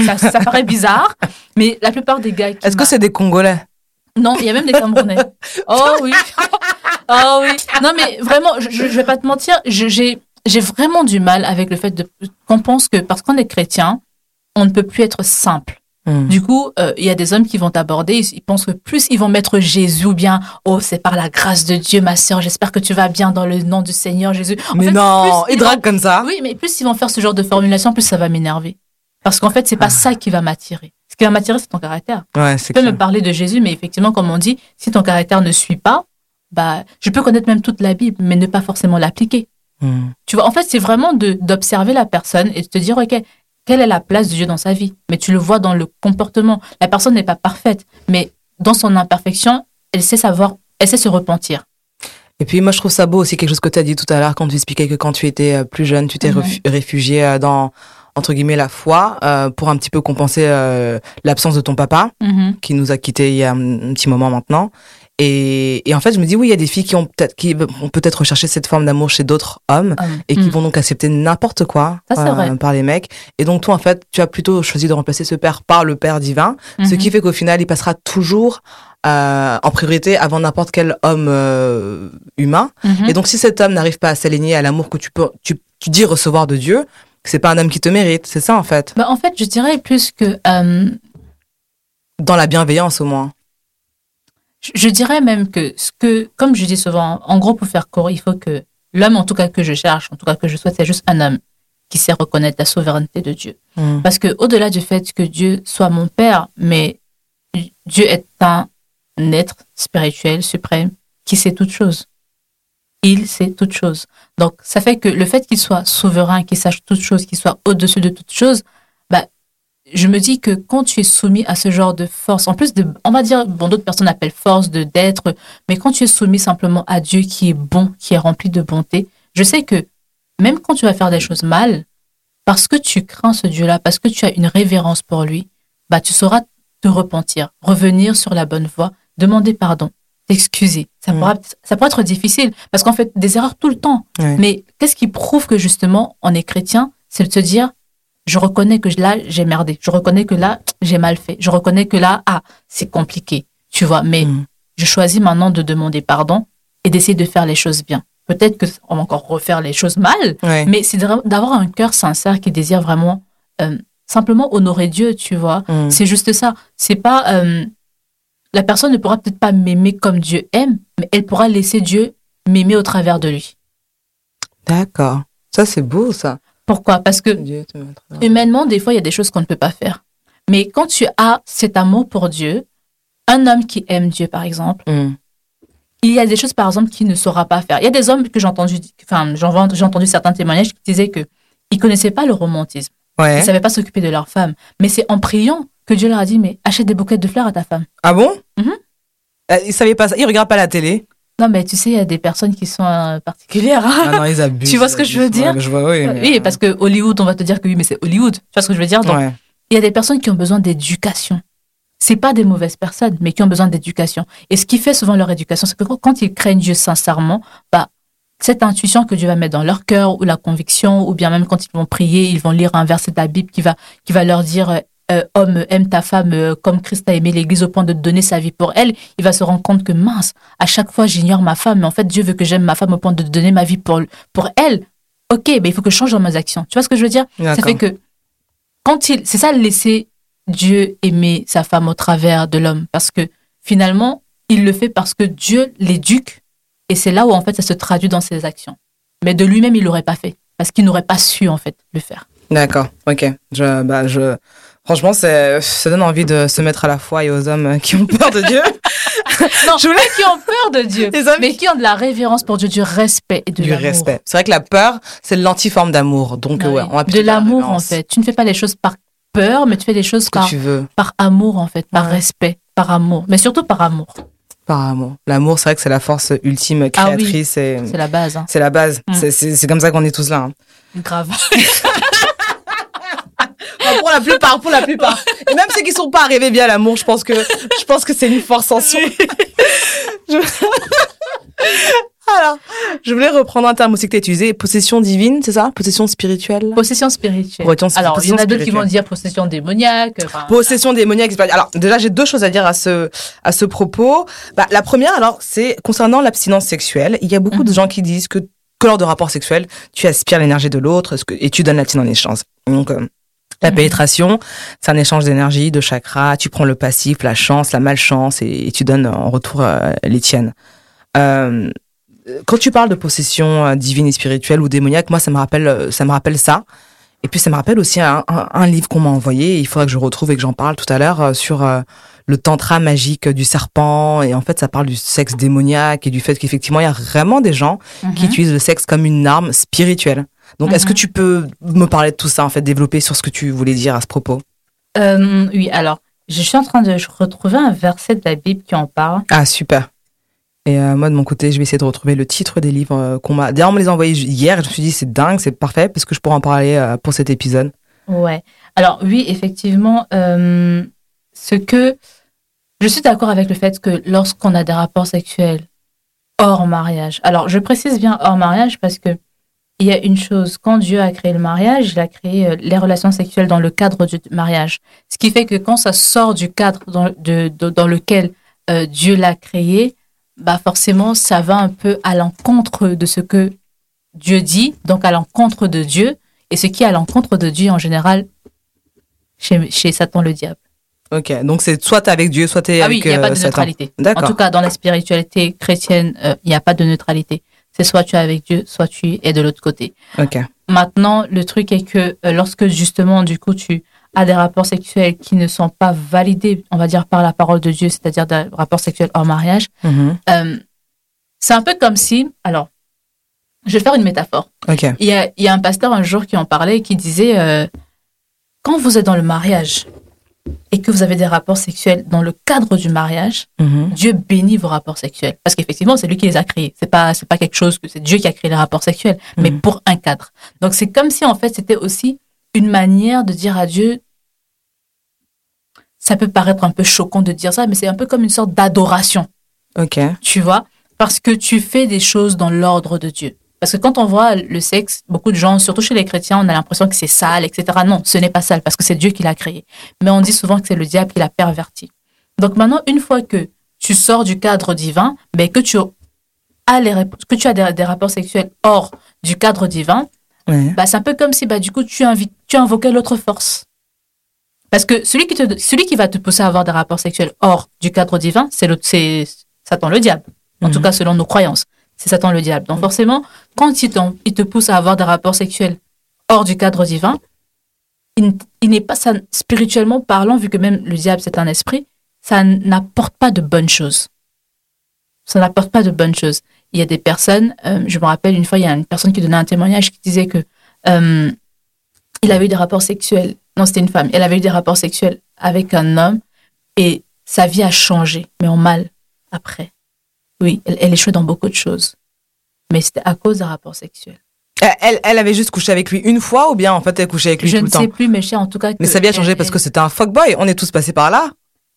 Ça, ça paraît bizarre, mais la plupart des gars. qui Est-ce que c'est des Congolais? Non, il y a même des Camerounais. [LAUGHS] Oh oui. Oh oui. Non, mais vraiment, je, je vais pas te mentir, j'ai, j'ai vraiment du mal avec le fait de, qu'on pense que parce qu'on est chrétien, on ne peut plus être simple. Hmm. Du coup, euh, il y a des hommes qui vont t'aborder, ils, ils pensent que plus ils vont mettre Jésus ou bien, oh, c'est par la grâce de Dieu, ma sœur, j'espère que tu vas bien dans le nom du Seigneur Jésus. En Mais fait, non, ils draguent comme ça. oui, mais plus ils vont faire ce genre de formulation, plus ça va m'énerver. Parce qu'en fait, c'est Ah. pas ça qui va m'attirer. Ce qui va m'attirer, c'est ton caractère. Ouais, Tu peux clair. me parler de Jésus, mais effectivement, comme on dit, si ton caractère ne suit pas, bah, je peux connaître même toute la Bible, mais ne pas forcément l'appliquer. Hmm. Tu vois, en fait, c'est vraiment de d'observer la personne et de te dire, ok, quelle est la place de Dieu dans sa vie? Mais tu le vois dans le comportement. La personne n'est pas parfaite, mais dans son imperfection, elle sait savoir, elle sait se repentir. Et puis moi je trouve ça beau aussi quelque chose que tu as dit tout à l'heure quand tu expliquais que quand tu étais euh, plus jeune, tu t'es réfugié euh, dans entre guillemets la foi euh, pour un petit peu compenser euh, l'absence de ton papa qui nous a quittés il y a un petit moment maintenant. Et, et en fait, je me dis oui, il y a des filles qui ont peut-être qui vont peut-être rechercher cette forme d'amour chez d'autres hommes et qui hum. vont donc accepter n'importe quoi euh, Ça, c'est vrai. par les mecs. Et donc toi en fait, tu as plutôt choisi de remplacer ce père par le père divin, ce Mhm. qui fait qu'au final, il passera toujours euh, en priorité avant n'importe quel homme euh, humain. Mhm. Et donc, si cet homme n'arrive pas à s'aligner à l'amour que tu peux, tu, tu dis recevoir de Dieu, c'est pas un homme qui te mérite. C'est ça, en fait. Bah, en fait, je dirais plus que euh, Dans la bienveillance, au moins. Je- Je dirais même que ce que, comme je dis souvent, en gros, pour faire court, il faut que l'homme, en tout cas que je cherche, en tout cas que je souhaite, c'est juste un homme qui sait reconnaître la souveraineté de Dieu. Mm. Parce que au-delà du fait que Dieu soit mon père, mais Dieu est un être spirituel suprême qui sait toutes choses. Il sait toutes choses. Donc, ça fait que le fait qu'il soit souverain, qu'il sache toutes choses, qu'il soit au-dessus de toutes choses, je me dis que quand tu es soumis à ce genre de force, en plus de, on va dire, bon, d'autres personnes appellent force de d'être, mais quand tu es soumis simplement à Dieu qui est bon, qui est rempli de bonté, je sais que même quand tu vas faire des choses mal, parce que tu crains ce Dieu-là, parce que tu as une révérence pour lui, bah, tu sauras te repentir, revenir sur la bonne voie, demander pardon, t'excuser. Ça, Mm. pourra, ça pourra être difficile, parce qu'on fait des erreurs tout le temps. Mais qu'est-ce qui prouve que justement on est chrétien C'est de se dire, je reconnais que là, j'ai merdé. Je reconnais que là, j'ai mal fait. Je reconnais que là, ah, c'est compliqué. Tu vois, mais Mm. je choisis maintenant de demander pardon et d'essayer de faire les choses bien. Peut-être qu'on va encore refaire les choses mal, Ouais. mais c'est d'a- d'avoir un cœur sincère qui désire vraiment euh, simplement honorer Dieu, tu vois. Mm. C'est juste ça. C'est pas euh, la personne ne pourra peut-être pas m'aimer comme Dieu aime, mais elle pourra laisser Dieu m'aimer au travers de lui. D'accord. Ça, c'est beau, ça. Pourquoi? Parce que humainement, des fois, il y a des choses qu'on ne peut pas faire. Mais quand tu as cet amour pour Dieu, un homme qui aime Dieu, par exemple, Mm. il y a des choses, par exemple, qu'il ne saura pas faire. Il y a des hommes que j'ai entendu, enfin, j'ai entendu certains témoignages qui disaient que ils connaissaient pas le romantisme. Ouais. Ils savaient pas s'occuper de leur femme. Mais c'est en priant que Dieu leur a dit, mais achète des bouquets de fleurs à ta femme. Ah bon? Mhm. Euh, Ils savaient pas ça. Ils regardent pas la télé. Non, mais tu sais, il y a des personnes qui sont euh, particulières. hein. Ah non, ils abusent. [LAUGHS] Tu vois ce que je veux dire? Ouais, Je vois, oui. mais- Oui, parce que Hollywood, on va te dire que oui, mais c'est Hollywood. Tu vois ce que je veux dire? Donc, Ouais. il y a des personnes qui ont besoin d'éducation. C'est pas des mauvaises personnes, mais qui ont besoin d'éducation. Et ce qui fait souvent leur éducation, c'est que quand- quand ils craignent Dieu sincèrement, bah, cette intuition que Dieu va mettre dans leur cœur, ou la conviction, ou bien même quand ils vont prier, ils vont lire un verset de la Bible qui va, qui va leur dire, euh, homme, aime ta femme euh, comme Christ a aimé l'Église au point de donner sa vie pour elle. Il va se rendre compte que mince, à chaque fois j'ignore ma femme, mais en fait Dieu veut que j'aime ma femme au point de donner ma vie pour, pour elle. Ok, ben il faut que je change dans mes actions. Tu vois ce que je veux dire? Ça fait que quand il, c'est ça laisser Dieu aimer sa femme au travers de l'homme, parce que finalement, il le fait parce que Dieu l'éduque et c'est là où en fait ça se traduit dans ses actions. Mais de lui-même, il l'aurait pas fait parce qu'il n'aurait pas su en fait le faire. D'accord, ok. Je, bah, je, franchement, ça donne envie de se mettre à la foi et aux hommes qui ont peur de Dieu. [LAUGHS] non, je voulais qui ont peur de Dieu, mais qui ont de la révérence pour Dieu, du respect et de du respect. C'est vrai que la peur, c'est l'antiforme d'amour. Donc, ah ouais, on de l'amour en fait. Tu ne fais pas les choses par peur, mais tu fais les choses par, par amour en fait, par respect, par amour, mais surtout par amour. Par amour. L'amour, c'est vrai que c'est la force ultime ah créatrice. c'est la base. Hein. C'est la base. Mm. C'est comme ça qu'on est tous là. Hein. Grave. [LAUGHS] pour la plupart, pour la plupart. Et même ceux qui sont pas arrivés bien à l'amour, je pense que je pense que c'est une force en soi. Alors, je voulais reprendre un terme aussi que tu as utilisé, possession divine, c'est ça? Possession spirituelle? Possession spirituelle. Alors, il y en a d'autres qui vont dire possession démoniaque. possession démoniaque. Alors, déjà, j'ai deux choses à dire à ce, à ce propos. Bah, la première, alors, c'est concernant l'abstinence sexuelle. Il y a beaucoup de mhm. gens qui disent que, que lors de rapports sexuels, tu aspires l'énergie de l'autre et tu donnes la tienne en échange. Donc, euh, la mhm. pénétration, c'est un échange d'énergie, de chakras. Tu prends le passif, la chance, la malchance, et, tu donnes en retour euh, les tiennes. Euh, quand tu parles de possession euh, divine et spirituelle ou démoniaque, moi ça me rappelle, euh, ça me rappelle ça. Et puis ça me rappelle aussi un, un, livre qu'on m'a envoyé. il faudra que je retrouve et que j'en parle tout à l'heure sur le tantra magique du serpent. Et en fait, ça parle du sexe démoniaque et du fait qu'effectivement, il y a vraiment des gens qui mhm. utilisent le sexe comme une arme spirituelle. Donc, est-ce que mhm. tu peux me parler de tout ça, en fait, développer sur ce que tu voulais dire à ce propos? Euh, Oui, alors, je suis en train de retrouver un verset de la Bible qui en parle. Ah, super. Et euh, moi, de mon côté, je vais essayer de retrouver le titre des livres euh, qu'on m'a. D'ailleurs, on me les a envoyés hier et je me suis dit, c'est dingue, c'est parfait, parce que je pourrais en parler pour cet épisode. Ouais. Alors, oui, effectivement, ce que. Je suis d'accord avec le fait que lorsqu'on a des rapports sexuels hors mariage. Alors, je précise bien hors mariage parce que il y a une chose, quand Dieu a créé le mariage, il a créé euh, les relations sexuelles dans le cadre du mariage. Ce qui fait que quand ça sort du cadre dans, de, dans lequel euh, Dieu l'a créé, bah forcément, ça va un peu à l'encontre de ce que Dieu dit, donc à l'encontre de Dieu. Et ce qui est à l'encontre de Dieu, en général, chez, chez Satan le diable. Ok, donc c'est soit avec Dieu, soit es avec Satan. Ah oui, il n'y a pas de neutralité. En tout cas, dans la spiritualité chrétienne, il n'y a pas de neutralité c'est soit tu es avec Dieu, soit tu es de l'autre côté. Maintenant, le truc est que euh, lorsque justement, du coup, tu as des rapports sexuels qui ne sont pas validés, on va dire, par la parole de Dieu, c'est-à-dire des rapports sexuels hors mariage, mm-hmm. euh, c'est un peu comme si, alors, je vais faire une métaphore. Ok. Il, y a, il y a un pasteur un jour qui en parlait et qui disait, euh, quand vous êtes dans le mariage, et que vous avez des rapports sexuels dans le cadre du mariage, mhm. Dieu bénit vos rapports sexuels. Parce qu'effectivement, c'est lui qui les a créés. C'est pas, c'est pas quelque chose que c'est Dieu qui a créé les rapports sexuels, mais mhm. pour un cadre. Donc c'est comme si en fait c'était aussi une manière de dire à Dieu, ça peut paraître un peu choquant de dire ça, mais c'est un peu comme une sorte d'adoration. Ok. Tu vois? Parce que tu fais des choses dans l'ordre de Dieu. Parce que quand on voit le sexe, beaucoup de gens, surtout chez les chrétiens, on a l'impression que c'est sale, etc. Non, ce n'est pas sale parce que c'est Dieu qui l'a créé. Mais on dit souvent que c'est le diable qui l'a perverti. Donc maintenant, une fois que tu sors du cadre divin, ben, que tu as, les, que tu as des, rapports sexuels hors du cadre divin, bah, c'est un peu comme si bah, du coup tu, invites, tu invoquais l'autre force. Parce que celui qui, te, celui qui va te pousser à avoir des rapports sexuels hors du cadre divin, c'est Satan le diable. En tout mhm. cas, selon nos croyances c'est Satan le diable. Donc forcément, quand il, il te pousse à avoir des rapports sexuels hors du cadre divin, il, n'est pas ça, spirituellement parlant, vu que même le diable c'est un esprit, ça n'apporte pas de bonnes choses. Ça n'apporte pas de bonnes choses. Il y a des personnes, euh, je me rappelle une fois, il y a une personne qui donnait un témoignage qui disait que euh, il avait eu des rapports sexuels. Non, c'était une femme. Elle avait eu des rapports sexuels avec un homme et sa vie a changé, mais en mal après. Oui, elle, elle échouait dans beaucoup de choses. Mais c'était à cause d'un rapport sexuel. Elle, elle avait juste couché avec lui une fois ou bien en fait elle couchait avec lui tout le temps? Je ne sais plus, mais je sais en tout cas. mais ça vient changer parce que c'était un fuckboy. On est tous passés par là.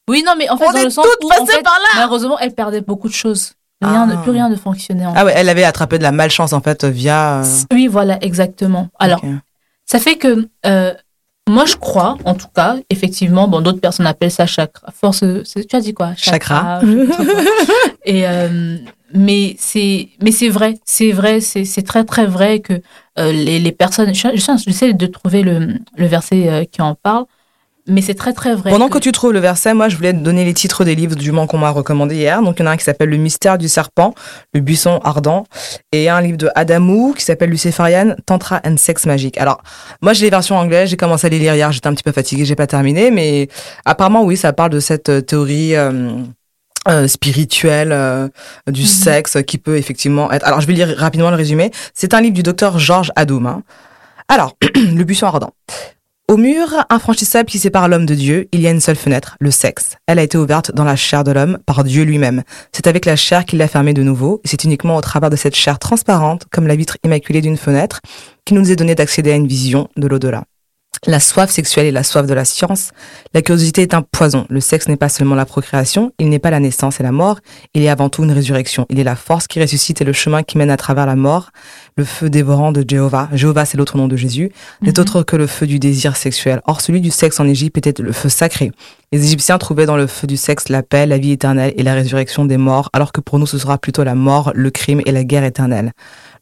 Oui, non, mais en fait, on dans est le sens toutes passées par là. Malheureusement, elle perdait beaucoup de choses. Rien, ah. plus rien ne fonctionnait. En ah ouais, elle avait attrapé de la malchance en fait via. Euh, oui, voilà, exactement. Alors, ça fait que euh, moi, je crois, en tout cas, effectivement, bon, d'autres personnes appellent ça chakra. Force, tu as dit quoi? Chakra. [LAUGHS] et euh, mais c'est, mais c'est vrai, c'est vrai, c'est, très très vrai que euh, les, les personnes. Je, je, j'essaie de trouver le, le verset euh, qui en parle. Mais c'est très très vrai. Pendant que... tu trouves le verset, moi je voulais te donner les titres des livres du moment qu'on m'a recommandé hier. Donc il y en a un qui s'appelle Le mystère du serpent, Le buisson ardent, et un livre de Adamou qui s'appelle Luciferian, Tantra and Sex Magic. Alors moi j'ai les versions anglaises, j'ai commencé à les lire hier, j'étais un petit peu fatiguée, j'ai pas terminé, mais apparemment oui, ça parle de cette euh, théorie. Euh, euh, spirituelle euh, du Mhm. sexe qui peut effectivement être. Alors je vais lire rapidement le résumé. C'est un livre du docteur Georges Adoum. hein. Alors [CLEARS THROAT] le buisson ardent. Au mur infranchissable qui sépare l'homme de Dieu, il y a une seule fenêtre, le sexe. Elle a été ouverte dans la chair de l'homme par Dieu lui-même. C'est avec la chair qu'il l'a fermée de nouveau, et c'est uniquement au travers de cette chair transparente, comme la vitre immaculée d'une fenêtre, qu'il nous est donné d'accéder à une vision de l'au-delà. La soif sexuelle et la soif de la science. La curiosité est un poison. Le sexe n'est pas seulement la procréation, il n'est pas la naissance et la mort, il est avant tout une résurrection. Il est la force qui ressuscite et le chemin qui mène à travers la mort. Le feu dévorant de Jéhovah. Jéhovah, c'est l'autre nom de Jésus n'est Mhm. autre que le feu du désir sexuel. Or, celui du sexe en Égypte était le feu sacré. Les Égyptiens trouvaient dans le feu du sexe la paix, la vie éternelle et la résurrection des morts, alors que pour nous, ce sera plutôt la mort, le crime et la guerre éternelle.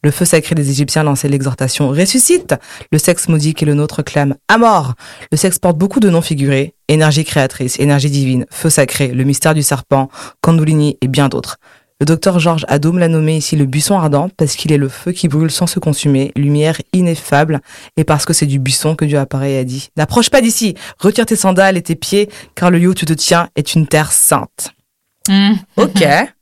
Le feu sacré des Égyptiens lançait l'exhortation ressuscite. Le sexe maudit qui est le nôtre clame à mort. Le sexe porte beaucoup de noms figurés énergie créatrice, énergie divine, feu sacré, le mystère du serpent, Kundalini et bien d'autres. Le docteur Georges Adoum l'a nommé ici le buisson ardent parce qu'il est le feu qui brûle sans se consumer, lumière ineffable, et parce que c'est du buisson que Dieu apparaît et a dit N'approche pas d'ici, retire tes sandales et tes pieds, car le lieu où tu te tiens est une terre sainte. Mhm. Ok. [LAUGHS]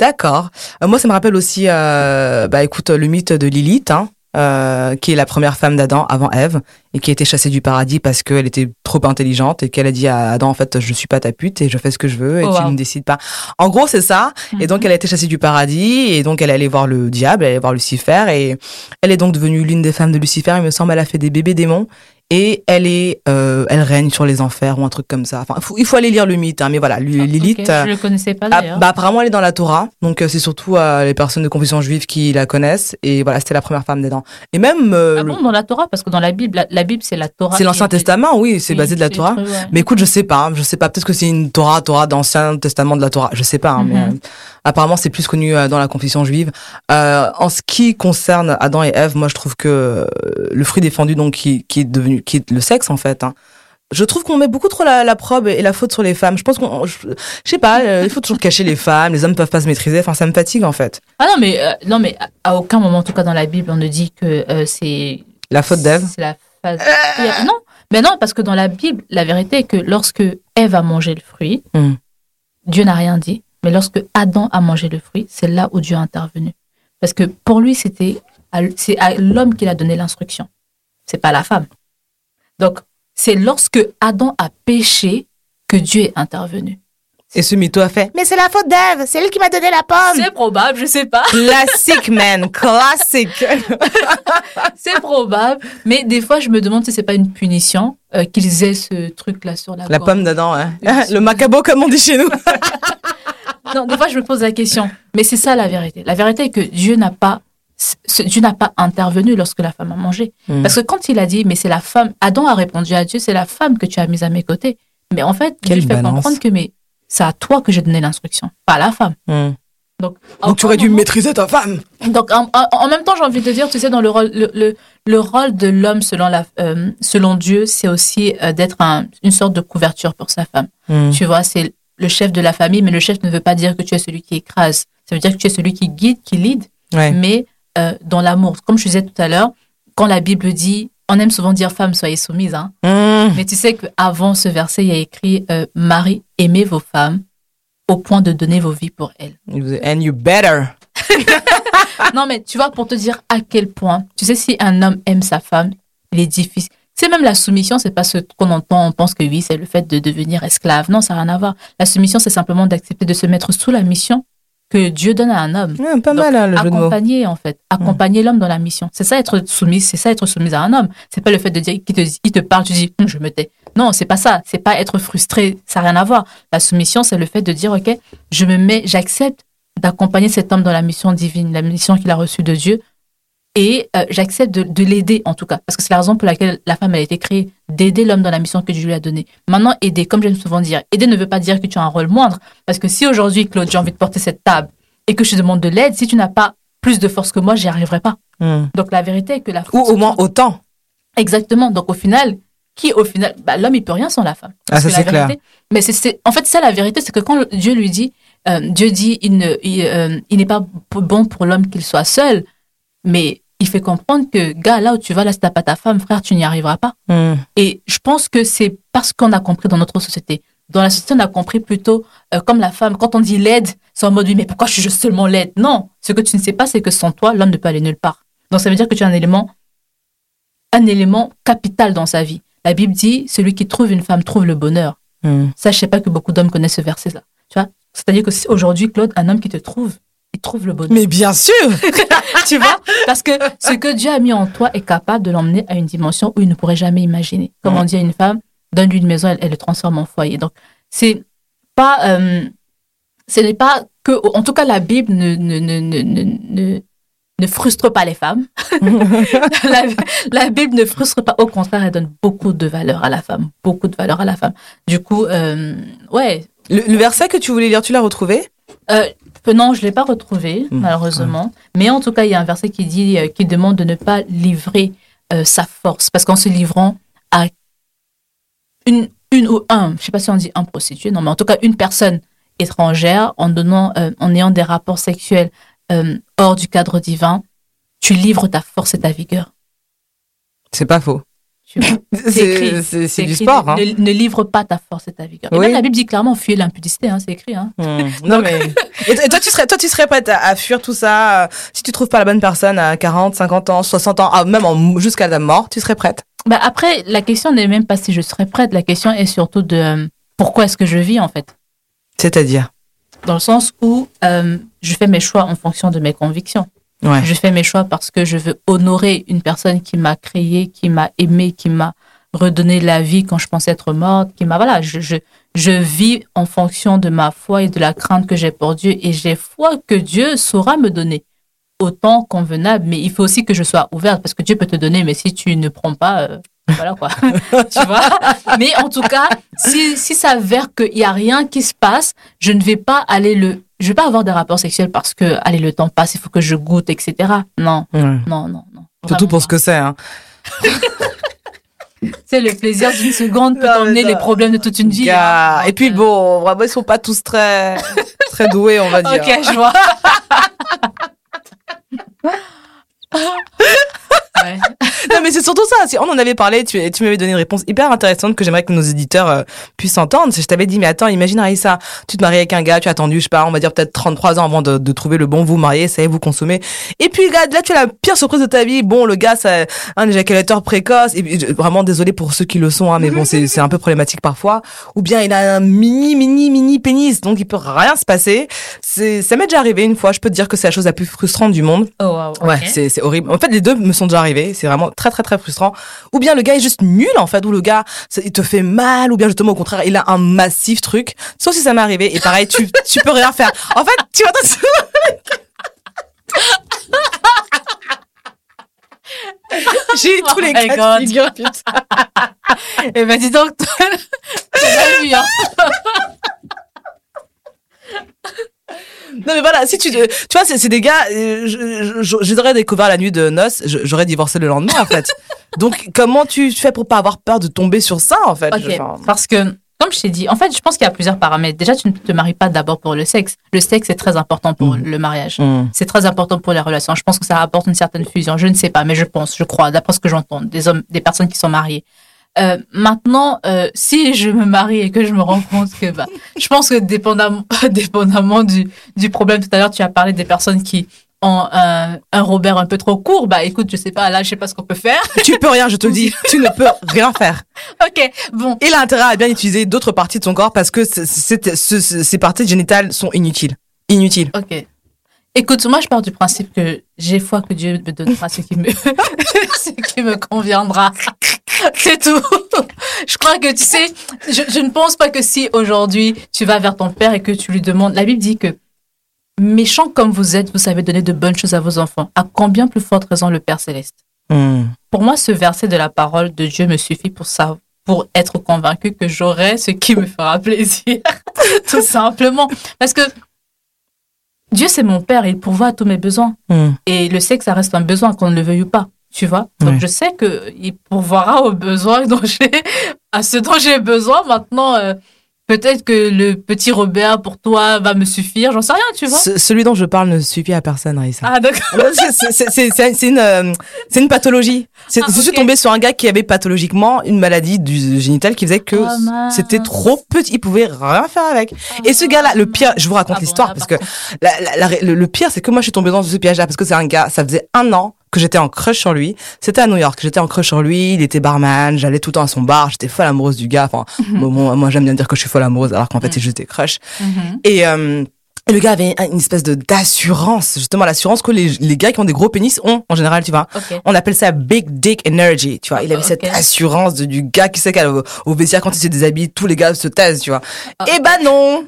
D'accord. Euh, moi, ça me rappelle aussi, euh, bah, écoute, le mythe de Lilith, hein, euh, qui est la première femme d'Adam avant Ève, et qui a été chassée du paradis parce qu'elle était trop intelligente et qu'elle a dit à Adam, en fait, je suis pas ta pute et je fais ce que je veux et Oh, tu wow. ne décides pas. En gros, c'est ça. Et donc, elle a été chassée du paradis et donc elle est allée voir le diable, elle est allée voir Lucifer et elle est donc devenue l'une des femmes de Lucifer. Il me semble, elle a fait des bébés démons et elle est, euh, elle règne sur les enfers ou un truc comme ça. Enfin, il faut, il faut aller lire le mythe, hein, mais voilà, Ah, Lilith. ok, euh, Je le connaissais pas ah, d'ailleurs. bah, apparemment, elle est dans la Torah, donc euh, c'est surtout euh, les personnes de confession juive qui la connaissent. Et voilà, c'était la première femme dedans. Et même, euh, ah le- bon, dans la Torah? Parce que dans la Bible, la, la Bible c'est la Torah. c'est l'Ancien Testament, oui, c'est Oui, basé de la Torah. ouais. Mais écoute, je sais pas, hein, je sais pas. Peut-être que c'est une Torah, Torah d'Ancien Testament de la Torah. Je sais pas, hein, mais Mhm. euh, apparemment c'est plus connu euh, dans la confession juive. Euh, en ce qui concerne Adam et Ève, moi je trouve que euh, le fruit défendu, donc qui, qui est devenu, qui est le sexe en fait. Hein, je trouve qu'on met beaucoup trop la, la probe et la faute sur les femmes. Je pense qu'on, je, je sais pas, il faut toujours cacher les femmes. Les hommes peuvent pas se maîtriser. Enfin, ça me fatigue en fait. Ah non, mais, euh, non, mais à, aucun moment, en tout cas dans la Bible, on ne dit que euh, c'est. La faute d'Ève. C'est la phase. Non, mais non, parce que dans la Bible, la vérité est que lorsque Ève a mangé le fruit, Mm. Dieu n'a rien dit. Mais lorsque Adam a mangé le fruit, c'est là où Dieu a intervenu. Parce que pour lui, c'était à- c'est à l'homme qu'il a donné l'instruction. C'est pas la femme. Donc, c'est lorsque Adam a péché que Dieu est intervenu. Et ce mytho a fait. Mais c'est la faute d'Ève. C'est elle qui m'a donné la pomme. C'est probable, je sais pas. Classique, man. [LAUGHS] Classique. C'est probable. Mais des fois, je me demande si c'est pas une punition euh, qu'ils aient ce truc-là sur la La gorge. pomme dedans, hein. [LAUGHS] Le macabo, comme on dit chez nous. [LAUGHS] Non, des fois, je me pose la question. Mais c'est ça la vérité. La vérité est que Dieu n'a pas, Dieu n'a pas intervenu lorsque la femme a mangé. Mm. Parce que quand il a dit, mais c'est la femme, Adam a répondu à Dieu, c'est la femme que tu as mise à mes côtés. Mais en fait, Quelle Dieu fait comprendre que mais c'est à toi que j'ai donné l'instruction, pas à la femme. Hmm. Donc, Donc tu aurais dû maîtriser ta femme. Donc, en, en- en même temps, j'ai envie de dire, tu sais, dans le rôle, le, le, le rôle de l'homme selon la, euh, selon Dieu, c'est aussi euh, d'être un- une sorte de couverture pour sa femme. Hmm. Tu vois, c'est le chef de la famille, mais le chef ne veut pas dire que tu es celui qui écrase. Ça veut dire que tu es celui qui guide, qui lead, Ouais. mais euh, dans l'amour. Comme je disais tout à l'heure, quand la Bible dit, on aime souvent dire femme, soyez soumise, hein. Hmm. Mais tu sais qu'avant ce verset, il y a écrit euh, Marie, aimez vos femmes au point de donner vos vies pour elles. And you better. [LAUGHS] non, mais tu vois, pour te dire à quel point, tu sais, si un homme aime sa femme, il est difficile. C'est même la soumission, c'est pas ce qu'on entend, on pense que oui, c'est le fait de devenir esclave. Non, ça n'a rien à voir. La soumission, c'est simplement d'accepter de se mettre sous la mission que Dieu donne à un homme. Ouais, pas Donc, mal, hein, le jeu de mots. accompagner en fait, accompagner l'homme dans la mission. C'est ça être soumise, c'est ça être soumise à un homme. C'est pas le fait de dire qu'il te, il te parle, tu dis Hum, je me tais. Non, c'est pas ça. C'est pas être frustré, ça n'a rien à voir. La soumission, c'est le fait de dire ok, je me mets, j'accepte d'accompagner cet homme dans la mission divine, la mission qu'il a reçue de Dieu, et euh, j'accepte de, de l'aider en tout cas, parce que c'est la raison pour laquelle la femme elle a été créée, d'aider l'homme dans la mission que Dieu lui a donnée. Maintenant, aider, comme j'aime souvent dire, aider ne veut pas dire que tu as un rôle moindre, parce que si aujourd'hui Claude j'ai envie de porter cette table et que je te demande de l'aide, si tu n'as pas plus de force que moi, j'y arriverai pas. Hmm. Donc la vérité est que la Ou force. au moins autant. Exactement. Donc au final, qui au final, bah, l'homme il peut rien sans la femme. Ah, ça, c'est la clair. Mais c'est, c'est- en fait, ça la vérité, c'est que quand Dieu lui dit, euh, Dieu dit, il ne, il, euh, il n'est pas bon pour l'homme qu'il soit seul, mais il fait comprendre que, gars, là où tu vas, là, si t'as pas ta femme, frère, tu n'y arriveras pas. Hmm. Et je pense que c'est parce qu'on a compris dans notre société. Dans la société, on a compris plutôt, euh, comme la femme, quand on dit laide, c'est en mode, oui, mais pourquoi je suis juste seulement laide? Non, ce que tu ne sais pas, c'est que sans toi, l'homme ne peut aller nulle part. Donc ça veut dire que tu as un élément, un élément capital dans sa vie. La Bible dit, celui qui trouve une femme trouve le bonheur. Hmm. Ça, je sais pas que beaucoup d'hommes connaissent ce verset-là. Tu vois? C'est-à-dire que si aujourd'hui, Claude, un homme qui te trouve, il trouve le bonheur. Mais bien sûr [LAUGHS] tu vois Parce que ce que Dieu a mis en toi est capable de l'emmener à une dimension où il ne pourrait jamais imaginer. Comme on dit à une femme, donne-lui une maison, elle, elle le transforme en foyer. Donc, c'est pas, euh, ce n'est pas que, en tout cas, la Bible ne, ne, ne, ne, ne, frustre pas les femmes. [LAUGHS] la, la Bible ne frustre pas. Au contraire, elle donne beaucoup de valeur à la femme. Beaucoup de valeur à la femme. Du coup, euh, ouais. le, le verset que tu voulais lire, tu l'as retrouvé? Euh, non, je l'ai pas retrouvé, Hmm, malheureusement. Mais en tout cas, il y a un verset qui dit, euh, qui demande de ne pas livrer euh, sa force. Parce qu'en se livrant à une, une ou un, je sais pas si on dit un prostitué, non, mais en tout cas, une personne étrangère, en donnant, euh, en ayant des rapports sexuels euh, hors du cadre divin, tu livres ta force et ta vigueur. C'est pas faux. [LAUGHS] C'est du sport. Hein. Ne, ne livre pas ta force et ta vigueur. Et Oui. même la Bible dit clairement, fuyez l'impudicité, hein, c'est écrit. Hein. Hmm. [LAUGHS] Non mais [LAUGHS] et toi, et tu serais toi tu serais prête à, à fuir tout ça euh, si tu trouves pas la bonne personne à 40, 50 ans, 60 ans, ah, même jusqu'à la mort, tu serais prête? Bah après, la question n'est même pas si je serais prête. La question est surtout de euh, pourquoi est-ce que je vis en fait? C'est-à-dire? Dans le sens où euh, je fais mes choix en fonction de mes convictions. Je fais mes choix parce que je veux honorer une personne qui m'a créé, qui m'a aimé, qui m'a redonné la vie quand je pensais être morte, qui m'a voilà, je, je je vis en fonction de ma foi et de la crainte que j'ai pour Dieu et j'ai foi que Dieu saura me donner autant convenable, mais il faut aussi que je sois ouverte parce que Dieu peut te donner, mais si tu ne prends pas, euh, voilà quoi, [LAUGHS] tu vois? Mais en tout cas, si si ça s'avère qu'il y a rien qui se passe, je ne vais pas aller le, je vais pas avoir des rapports sexuels parce que allez le temps passe, il faut que je goûte, etc. Non, Ouais. non, non, non. Surtout pour ce que c'est. Hein. [LAUGHS] C'est le plaisir d'une seconde peut emmener les problèmes de toute une vie. Hein. Et puis bon, vraiment, ils sont pas tous très très doués, on va dire. Ok, je vois. [LAUGHS] Ouais. Non, mais c'est surtout ça. Si on en avait parlé, tu, tu m'avais donné une réponse hyper intéressante que j'aimerais que nos éditeurs euh, puissent entendre. Je t'avais dit, mais attends, imagine Aïssa, tu te maries avec un gars, tu as attendu, je sais pas, on va dire peut-être 33 ans avant de, de trouver le bon vous marier, ça y est, vous consommez. Et puis, gars, là, tu as la pire surprise de ta vie. Bon, le gars, c'est un éjaculateur précoce. Et vraiment désolé pour ceux qui le sont, hein, mais bon, c'est c'est un peu problématique parfois. Ou bien, il a un mini, mini, mini pénis, donc il peut rien se passer. C'est, ça m'est déjà arrivé une fois. Je peux te dire que c'est la chose la plus frustrante du monde. Oh, wow. Ouais, c'est c'est horrible. En fait, les deux me sont déjà arrivés. C'est vraiment très très très frustrant. Ou bien le gars est juste nul en fait, ou le gars ça- il te fait mal, ou bien justement au contraire il a un massif truc. Sauf si ça m'est arrivé. Et pareil, tu tu peux rien faire. En fait, tu vois. [LAUGHS] J'ai eu tous les Oh cas de figure, [LAUGHS] putain. Eh ben dis donc, [LAUGHS] t'as mal vu, hein. Non mais voilà, si tu tu vois c'est des gars euh, je, je, je les aurais découvert la nuit de noces, j'aurais divorcé le lendemain en fait. [LAUGHS] Donc comment tu fais pour pas avoir peur de tomber sur ça en fait Je- parce que, comme je t'ai dit, en fait, je pense qu'il y a plusieurs paramètres. Déjà, tu ne te maries pas d'abord pour le sexe. Le sexe est très important pour le mariage. C'est très important pour les relations. Je pense que ça apporte une certaine fusion. Je ne sais pas, mais je pense, je crois, d'après ce que j'entends, des hommes, des personnes qui sont mariées. Euh, maintenant, euh, si je me marie et que je me rends compte que, bah, je pense que dépendamment, [LAUGHS] dépendamment du, du problème, tout à l'heure, tu as parlé des personnes qui ont un, un Robert un peu trop court. Bah, écoute, je sais pas, là, je sais pas ce qu'on peut faire. [LAUGHS] Tu peux rien, je te le dis. [LAUGHS] Tu ne peux rien faire. ok, bon. Il a intérêt à bien utiliser d'autres parties de son corps parce que ces parties génitales sont inutiles. Inutiles. Ok. Écoute, moi, je pars du principe que j'ai foi que Dieu me donnera ce qui me, ce qui me conviendra. [LAUGHS] C'est tout. Je crois que, tu sais, je, je ne pense pas que si aujourd'hui tu vas vers ton père et que tu lui demandes, la Bible dit que méchant comme vous êtes, vous savez donner de bonnes choses à vos enfants. À combien plus forte raison le Père Céleste? Hmm. Pour moi, ce verset de la parole de Dieu me suffit pour ça, pour être convaincu que j'aurai ce qui me fera plaisir. [LAUGHS] Tout simplement. Parce que Dieu, c'est mon Père, il pourvoit à tous mes besoins. Hmm. Et le sexe, ça reste un besoin, qu'on ne le veuille ou pas. Tu vois? Donc je sais que il pourvoira aux besoins dont j'ai, à ce dont j'ai besoin. Maintenant, euh, peut-être que le petit Robert pour toi va me suffire. J'en sais rien, tu vois Ce- celui dont je parle ne suffit à personne, Raïssa. Ah d'accord. C'est- c'est- une, euh, c'est une pathologie. C'est- Ah, Je suis tombée sur un gars qui avait pathologiquement une maladie du génital qui faisait que Ah, mince. c'était trop petit. Il pouvait rien faire avec. Et ce gars-là, le pire, je vous raconte Ah l'histoire parce par que la- la- la- le, le pire, c'est que moi, je suis tombée dans ce piège-là parce que c'est un gars, ça faisait un an que j'étais en crush sur lui. C'était à New York, j'étais en crush sur lui, il était barman, j'allais tout le temps à son bar, j'étais folle amoureuse du gars. Enfin, bon, moi, j'aime bien dire que je suis folle amoureuse alors qu'en fait, Mhm. c'est juste des crushs. Mhm. Et, euh, le gars avait une espèce de d'assurance, justement l'assurance que les, les gars qui ont des gros pénis ont en général, tu vois. On appelle ça big dick energy, tu vois. Il avait cette assurance de, du gars qui sait qu'au au vestiaire quand il se déshabille, tous les gars se taisent, tu vois. Ah. Et bah non.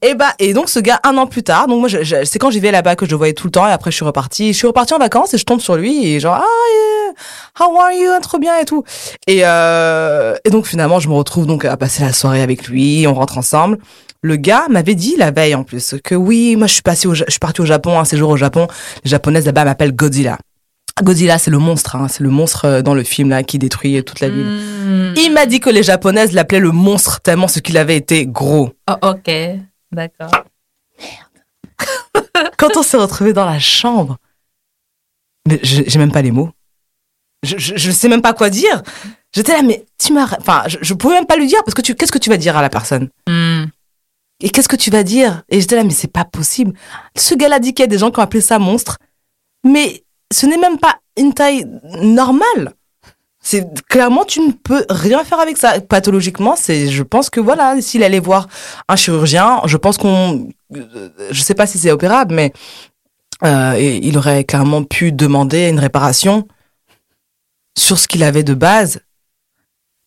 Et bah et donc ce gars un an plus tard, donc moi c'est quand j'y vais là-bas que je le voyais tout le temps et après je suis repartie, je suis repartie en vacances et je tombe sur lui et genre ah yeah, how are you, trop bien et tout. Et euh, et donc finalement je me retrouve donc à passer la soirée avec lui, on rentre ensemble. Le gars m'avait dit la veille en plus que oui, moi je suis au, je suis parti au Japon un séjour au Japon. Les japonaises là-bas m'appellent Godzilla. Godzilla, c'est le monstre, hein, c'est le monstre euh, dans le film là qui détruit toute la ville. Hmm. Il m'a dit que les japonaises l'appelaient le monstre tellement ce qu'il avait été gros. Oh, ok, d'accord. [LAUGHS] Quand on s'est retrouvés dans la chambre, mais j'ai même pas les mots. Je, je, je sais même pas quoi dire. J'étais là, mais tu m'as, enfin, je, je pouvais même pas lui dire parce que tu, qu'est-ce que tu vas dire à la personne? Hmm. Et qu'est-ce que tu vas dire? Et j'étais là, mais c'est pas possible. Ce gars-là dit qu'il y a des gens qui ont appelé ça monstre, mais ce n'est même pas une taille normale. C'est clairement tu ne peux rien faire avec ça. Pathologiquement, c'est, je pense que voilà, s'il allait voir un chirurgien, je pense qu'on, euh, je sais pas si c'est opérable, mais euh, il aurait clairement pu demander une réparation sur ce qu'il avait de base,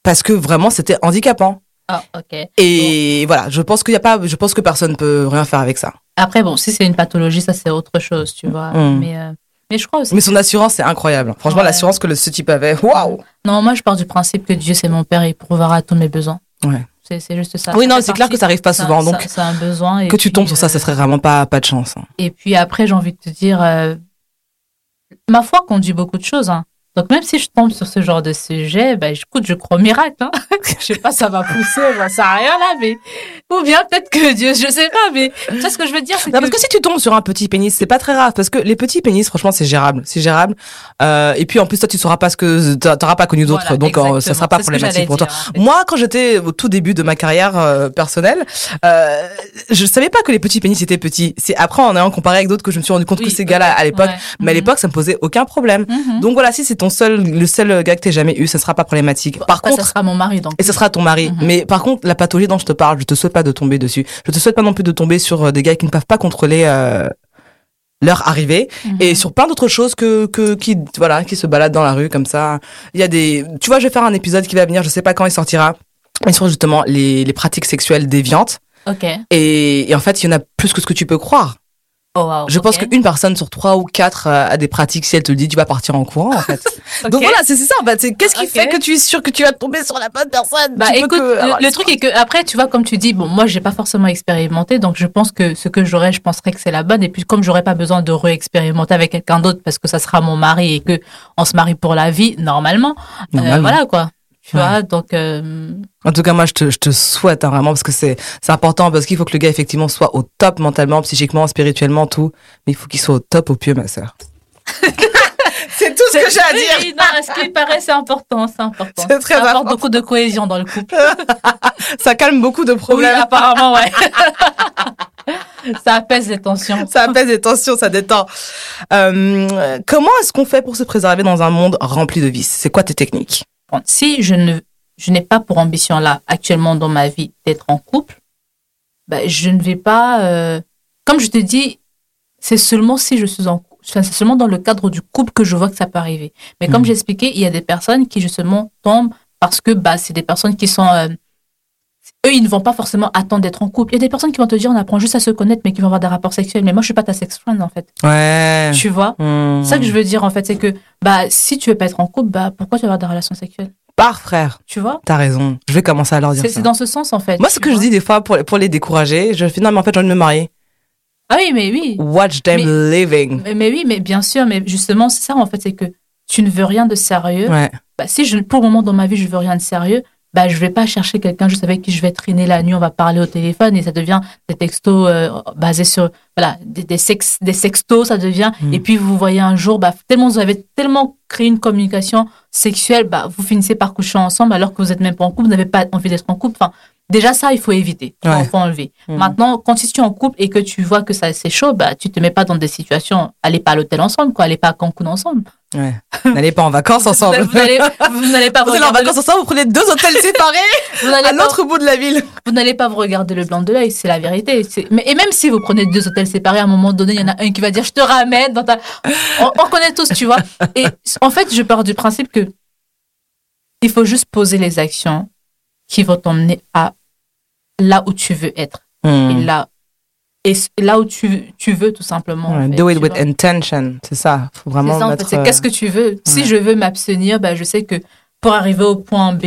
parce que vraiment c'était handicapant. Ah, ok. Et voilà, je pense qu'il y a pas, je pense que personne peut rien faire avec ça. Après, bon, si c'est une pathologie, ça c'est autre chose, tu vois. Hmm. Mais, euh, mais je crois aussi. Mais son assurance, c'est incroyable. Franchement, Ouais. l'assurance que le, ce type avait, waouh! Non, moi je pars du principe que Dieu c'est mon père et il pourvoira à tous mes besoins. Ouais. C'est juste ça. Oui, non, c'est clair que ça arrive pas souvent. ça- Donc, c'est un besoin. et que tu puis, tombes sur ça, euh, ça serait vraiment pas, pas de chance. hein. Et puis après, j'ai envie de te dire, euh, ma foi conduit beaucoup de choses. hein. Donc même si je tombe sur ce genre de sujet, ben, écoute, je crois au miracle. Hein. [LAUGHS] je sais pas, ça va pousser, ben, ça a rien là, mais ou bien peut-être que Dieu, je sais pas, mais tu vois ce que je veux dire, c'est Non, que parce que si tu tombes sur un petit pénis, c'est pas très grave. Parce que les petits pénis, franchement, c'est gérable. C'est gérable. Euh, et puis, en plus, toi, tu sauras pas ce que, t'a- t'auras pas connu d'autres. Voilà, donc, euh, ça sera pas problématique pour toi. dire, en fait. Moi, quand j'étais au tout début de ma carrière euh, personnelle, euh, je savais pas que les petits pénis étaient petits. C'est après, en ayant comparé avec d'autres, que je me suis rendu compte Oui, que ces gars-là, à l'époque, ouais. mais à Mhm. l'époque, ça me posait aucun problème. Mhm. Donc voilà, si c'est ton seul, le seul gars que t'aies jamais eu, ça sera pas problématique. Par après, contre, ça sera mon mari, donc. et ce sera ton mari. Mhm. Mais par contre, la pathologie dont je te parle, je te souhaite pas de tomber dessus. Je te souhaite pas non plus de tomber sur euh, des gars qui ne peuvent pas contrôler euh, leur arrivée Mhm. et sur plein d'autres choses que que qui voilà qui se baladent dans la rue comme ça. Il y a des, tu vois, je vais faire un épisode qui va venir, je sais pas quand il sortira, mais sur justement les les pratiques sexuelles déviantes. Ok. Et, et en fait, il y en a plus que ce que tu peux croire. Oh, wow, Je pense qu'une personne sur trois ou quatre euh, a des pratiques. Si elle te le dit, tu vas partir en courant en fait. [LAUGHS] Donc voilà, c'est ça. Bah, qu'est-ce qui fait que tu es sûr que tu vas tomber sur la bonne personne? Bah Tu écoute, que avoir le, le truc est que après, tu vois, comme tu dis, bon, moi, j'ai pas forcément expérimenté, donc je pense que ce que j'aurais, je penserais que c'est la bonne. Et puis, comme j'aurais pas besoin de réexpérimenter avec quelqu'un d'autre parce que ça sera mon mari et que on se marie pour la vie normalement, euh, Normalement. voilà quoi. Tu Ouais. vois, donc euh, En tout cas, moi, je te, je te souhaite hein, vraiment parce que c'est c'est important parce qu'il faut que le gars effectivement soit au top mentalement, psychiquement, spirituellement, tout. Mais il faut qu'il soit au top au pieu, ma sœur. [LAUGHS] c'est tout ce que j'ai à Oui, dire. oui, non, ce qui paraît, c'est important, c'est important. C'est très ça apporte important. beaucoup de cohésion dans le couple. [LAUGHS] Ça calme beaucoup de Oui, problèmes. apparemment, ouais. [LAUGHS] ça apaise les tensions. Ça apaise les tensions, ça détend. Euh, comment est-ce qu'on fait pour se préserver dans un monde rempli de vices? C'est quoi tes techniques? Si je ne je n'ai pas pour ambition là actuellement dans ma vie d'être en couple, ben, je ne vais pas euh, comme je te dis, c'est seulement si je suis en enfin, c'est seulement dans le cadre du couple que je vois que ça peut arriver. Mais comme Mhm. j'ai expliqué, il y a des personnes qui justement tombent parce que bah c'est des personnes qui sont euh, eux, ils ne vont pas forcément attendre d'être en couple. Il y a des personnes qui vont te dire on apprend juste à se connaître, mais qui vont avoir des rapports sexuels. Mais moi, je suis pas ta sex friend, en fait. Ouais. Tu vois? C'est ça que je veux dire, en fait. C'est que bah, si tu veux pas être en couple, bah, pourquoi tu vas avoir des relations sexuelles? Pars, frère. Tu vois? T'as raison. Je vais commencer à leur dire C'est ça. c'est dans ce sens, en fait. Moi, ce que je dis des fois pour, pour les décourager, je fais non, mais en fait, j'ai envie de me marier. Ah oui, mais oui. Watch them living. Mais, mais oui, mais bien sûr, mais justement, c'est ça, en fait. C'est que tu ne veux rien de sérieux, Ouais. bah, si je, pour le moment dans ma vie, je veux rien de sérieux, bah, je vais pas chercher quelqu'un juste avec qui je vais traîner la nuit, on va parler au téléphone et ça devient des textos euh, basés sur, voilà, des, des, sex, des sextos, ça devient, Mm. et puis vous voyez un jour, bah, tellement vous avez tellement créé une communication sexuelle, bah, vous finissez par coucher ensemble alors que vous êtes même pas en couple, vous n'avez pas envie d'être en couple. Enfin, déjà ça, il faut éviter, il Ouais. faut enlever. Mm. Maintenant, quand si tu es en couple et que tu vois que ça c'est chaud, bah, tu te mets pas dans des situations, allez pas à l'hôtel ensemble, quoi, allez pas à Cancun ensemble. Ouais. [LAUGHS] N'allez pas en vacances ensemble. Vous n'allez pas [LAUGHS] vous Vous allez en le- vacances ensemble, vous prenez deux hôtels séparés [LAUGHS] vous à pas- l'autre bout de la ville. vous n'allez pas vous regarder le blanc de l'œil, c'est la vérité. Mais, et même si vous prenez deux hôtels séparés, à un moment donné, il y en a un qui va dire je te ramène dans ta. On, on connaît tous, tu vois. Et en fait, je pars du principe que il faut juste poser les actions qui vont t'emmener à là où tu veux être et là et là où tu, tu veux tout simplement. en Ouais, fait, do it with vois. intention, c'est ça. Faut C'est vraiment ça, en fait, mettre. euh, qu'est-ce que tu veux. Si je veux m'abstenir, bah, je sais que pour arriver au point B,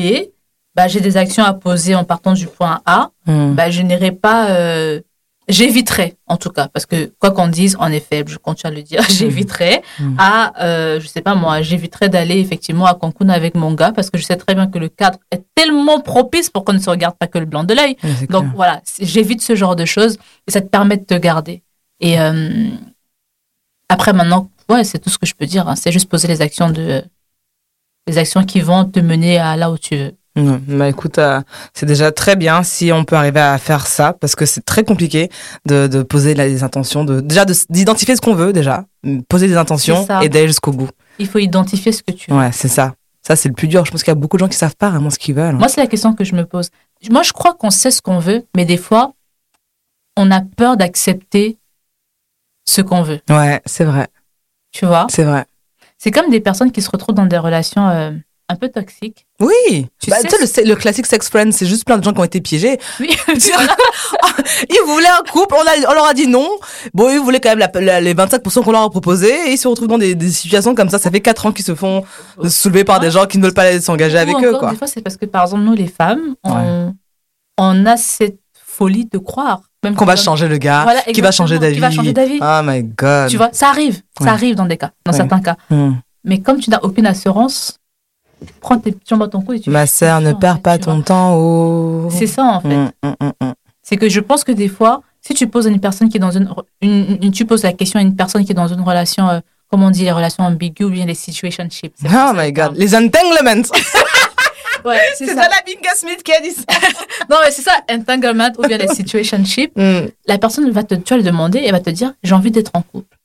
bah, j'ai des actions à poser en partant du point A. hmm. bah, je n'irai pas. euh, J'éviterai, en tout cas, parce que quoi qu'on dise, en effet, je continue à le dire, [LAUGHS] j'éviterai Mm. à, euh, je sais pas moi, j'éviterai d'aller effectivement à Cancun avec mon gars, parce que je sais très bien que le cadre est tellement propice pour qu'on ne se regarde pas que le blanc de l'œil. Donc clair. voilà, j'évite ce genre de choses et ça te permet de te garder. Et euh, après maintenant, ouais, c'est tout ce que je peux dire. hein. C'est juste poser les actions de, les actions qui vont te mener à là où tu veux. Ouais, bah écoute, euh, c'est déjà très bien si on peut arriver à faire ça, parce que c'est très compliqué de, de poser les intentions, de, déjà d'identifier ce qu'on veut déjà, poser des intentions et d'aller jusqu'au bout. Il faut identifier ce que tu veux. Ouais, c'est ça. Ça, c'est le plus dur. Je pense qu'il y a beaucoup de gens qui savent pas vraiment ce qu'ils veulent. hein. Moi, c'est la question que je me pose. Moi, je crois qu'on sait ce qu'on veut, mais des fois, on a peur d'accepter ce qu'on veut. Ouais, c'est vrai. Tu vois? C'est vrai. C'est comme des personnes qui se retrouvent dans des relations euh, un peu toxiques. Oui. Tu Bah, sais le, le classique sex friend, c'est juste plein de gens qui ont été piégés. Oui, [LAUGHS] [LAUGHS] Ils voulaient un couple, on, a, on leur a dit non. Bon, ils voulaient quand même la- la- les 25% qu'on leur a proposé et ils se retrouvent dans des, des situations comme ça. Ça fait 4 ans qu'ils se font soulever par des gens qui ne veulent pas s'engager avec eux, quoi. Des fois, c'est parce que, par exemple, nous, les femmes, on, Ouais. on a cette folie de croire. Même Qu'on va changer le gars, Voilà, qui va changer d'avis. qui va changer d'avis. Oh my god. Tu vois, ça arrive. Ça arrive dans des cas, dans certains cas. Hmm. Mais comme tu n'as aucune assurance, prends tes jambes à ton cou et tu Ma sœur, ne perds pas ton temps au. C'est ça, en fait. Hmm, hmm, hmm. C'est que je pense que des fois, si tu poses à une personne qui est dans une, une- une- tu poses la question à une personne qui est dans une relation, euh, comme on dit, les relations ambiguës ou bien les situationships. Oh my god. Les entanglements. [LAUGHS] Ouais, [LAUGHS] c'est ça. la Binga Smith qui a dit ça. [LAUGHS] Non, mais c'est ça, entanglement ou bien les situationships. La personne va te, tu vas lui demander, elle va te dire, j'ai envie d'être en couple.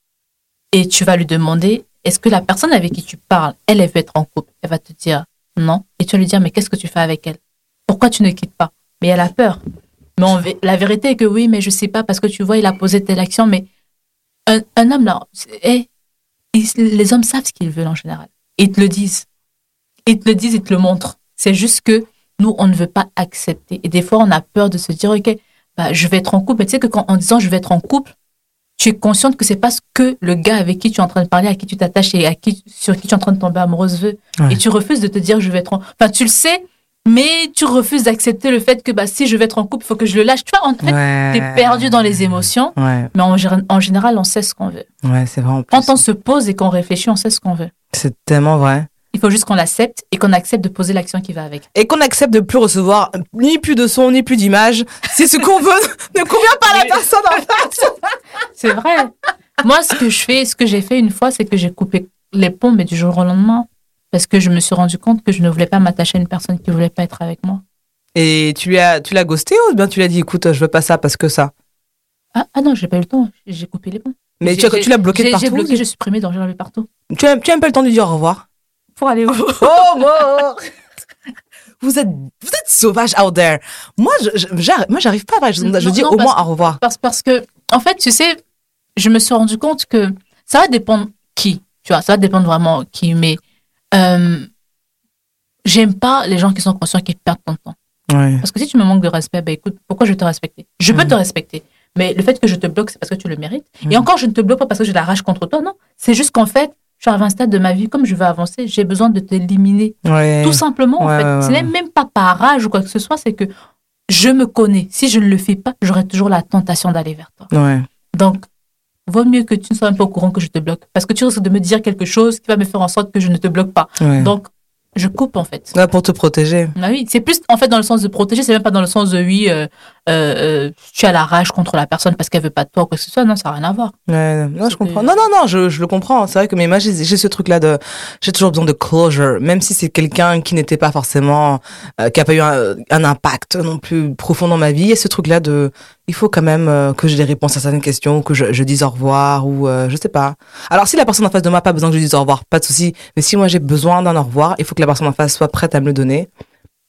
Et tu vas lui demander, est-ce que la personne avec qui tu parles, elle, elle veut être en couple? Elle va te dire non. Et tu vas lui dire, mais qu'est-ce que tu fais avec elle? Pourquoi tu ne quittes pas? Mais elle a peur. Mais la vérité est que oui, mais je sais pas, parce que tu vois, il a posé telle action, mais un, homme, là, eh, les hommes savent ce qu'ils veulent en général. Ils te le disent. Ils te le disent, ils te le montrent. C'est juste que nous, on ne veut pas accepter. Et des fois, on a peur de se dire, OK, bah, je vais être en couple. Mais tu sais que quand, en disant je vais être en couple, tu es consciente que c'est pas ce que le gars avec qui tu es en train de parler, à qui tu t'attaches et à qui, sur qui tu es en train de tomber amoureuse veut. Ouais. Et tu refuses de te dire je vais être en... Enfin, tu le sais, mais tu refuses d'accepter le fait que bah, si je vais être en couple, il faut que je le lâche. Tu vois, en fait, Ouais. t'es perdu dans les émotions. Ouais, Mais en, en général, on sait ce qu'on veut. ouais, c'est vrai. Quand on se pose et qu'on réfléchit, on sait ce qu'on veut. C'est tellement vrai. Il faut juste qu'on l'accepte et qu'on accepte de poser l'action qui va avec. Et qu'on accepte de plus recevoir ni plus de son, ni plus d'image. Si ce qu'on veut ne convient pas à la personne en face. [LAUGHS] C'est vrai. Moi, ce que je fais, ce que j'ai fait une fois, c'est que j'ai coupé les ponts, mais du jour au lendemain. Parce que je me suis rendu compte que je ne voulais pas m'attacher à une personne qui ne voulait pas être avec moi. Et tu lui as, tu l'as ghosté ou bien tu lui as dit, écoute, je veux pas ça parce que ça? Ah, ah non, j'ai pas eu le temps. J'ai coupé les ponts. Mais tu, l'as bloqué de partout. J'ai bloqué, j'ai supprimé, donc j'ai enlevé partout. Tu as, tu as même pas le temps de lui dire au revoir. Pour aller où Oh, mort Vous êtes, vous êtes sauvage out there. Moi, je, moi, j'arrive pas à. Je, Non, je dis non, au parce moins au revoir. parce, parce que, en fait, tu sais, je me suis rendu compte que ça va dépendre qui. Tu vois, ça va dépendre vraiment qui. Mais euh, j'aime pas les gens qui sont conscients qu'ils perdent ton temps. Ouais. Parce que si tu me manques de respect, bah écoute, pourquoi je vais te respecter? Je peux te respecter. Mais le fait que je te bloque, c'est parce que tu le mérites. Et encore, je ne te bloque pas parce que j'ai la rage contre toi, non. C'est juste qu'en fait, je suis à un stade de ma vie, comme je veux avancer, j'ai besoin de t'éliminer. Ouais. Tout simplement, en fait. Ce n'est même pas par rage ou quoi que ce soit, c'est que je me connais. Si je ne le fais pas, j'aurai toujours la tentation d'aller vers toi. Ouais. Donc, vaut mieux que tu ne sois même pas au courant que je te bloque. Parce que tu risques de me dire quelque chose qui va me faire en sorte que je ne te bloque pas. Ouais. Donc, je coupe en fait. Ouais, pour te protéger. Ah oui, c'est plus en fait dans le sens de protéger, c'est même pas dans le sens de oui, euh, euh, euh, tu as la rage contre la personne parce qu'elle veut pas de toi ou quoi que ce soit. Non, ça n'a rien à voir. Ouais, non, je comprends. Non, non, non, je, je le comprends. C'est vrai que mais moi, j'ai ce truc-là de, j'ai toujours besoin de closure, même si c'est quelqu'un qui n'était pas forcément, euh, qui a pas eu un, un impact non plus profond dans ma vie. Il y a ce truc-là de, il faut quand même euh, que j'ai des réponses à certaines questions, que je, je dise au revoir ou euh, je sais pas. Alors si la personne en face de moi a pas besoin que je dise au revoir, pas de souci. Mais si moi j'ai besoin d'un au revoir, il faut que la personne en face soit prête à me le donner.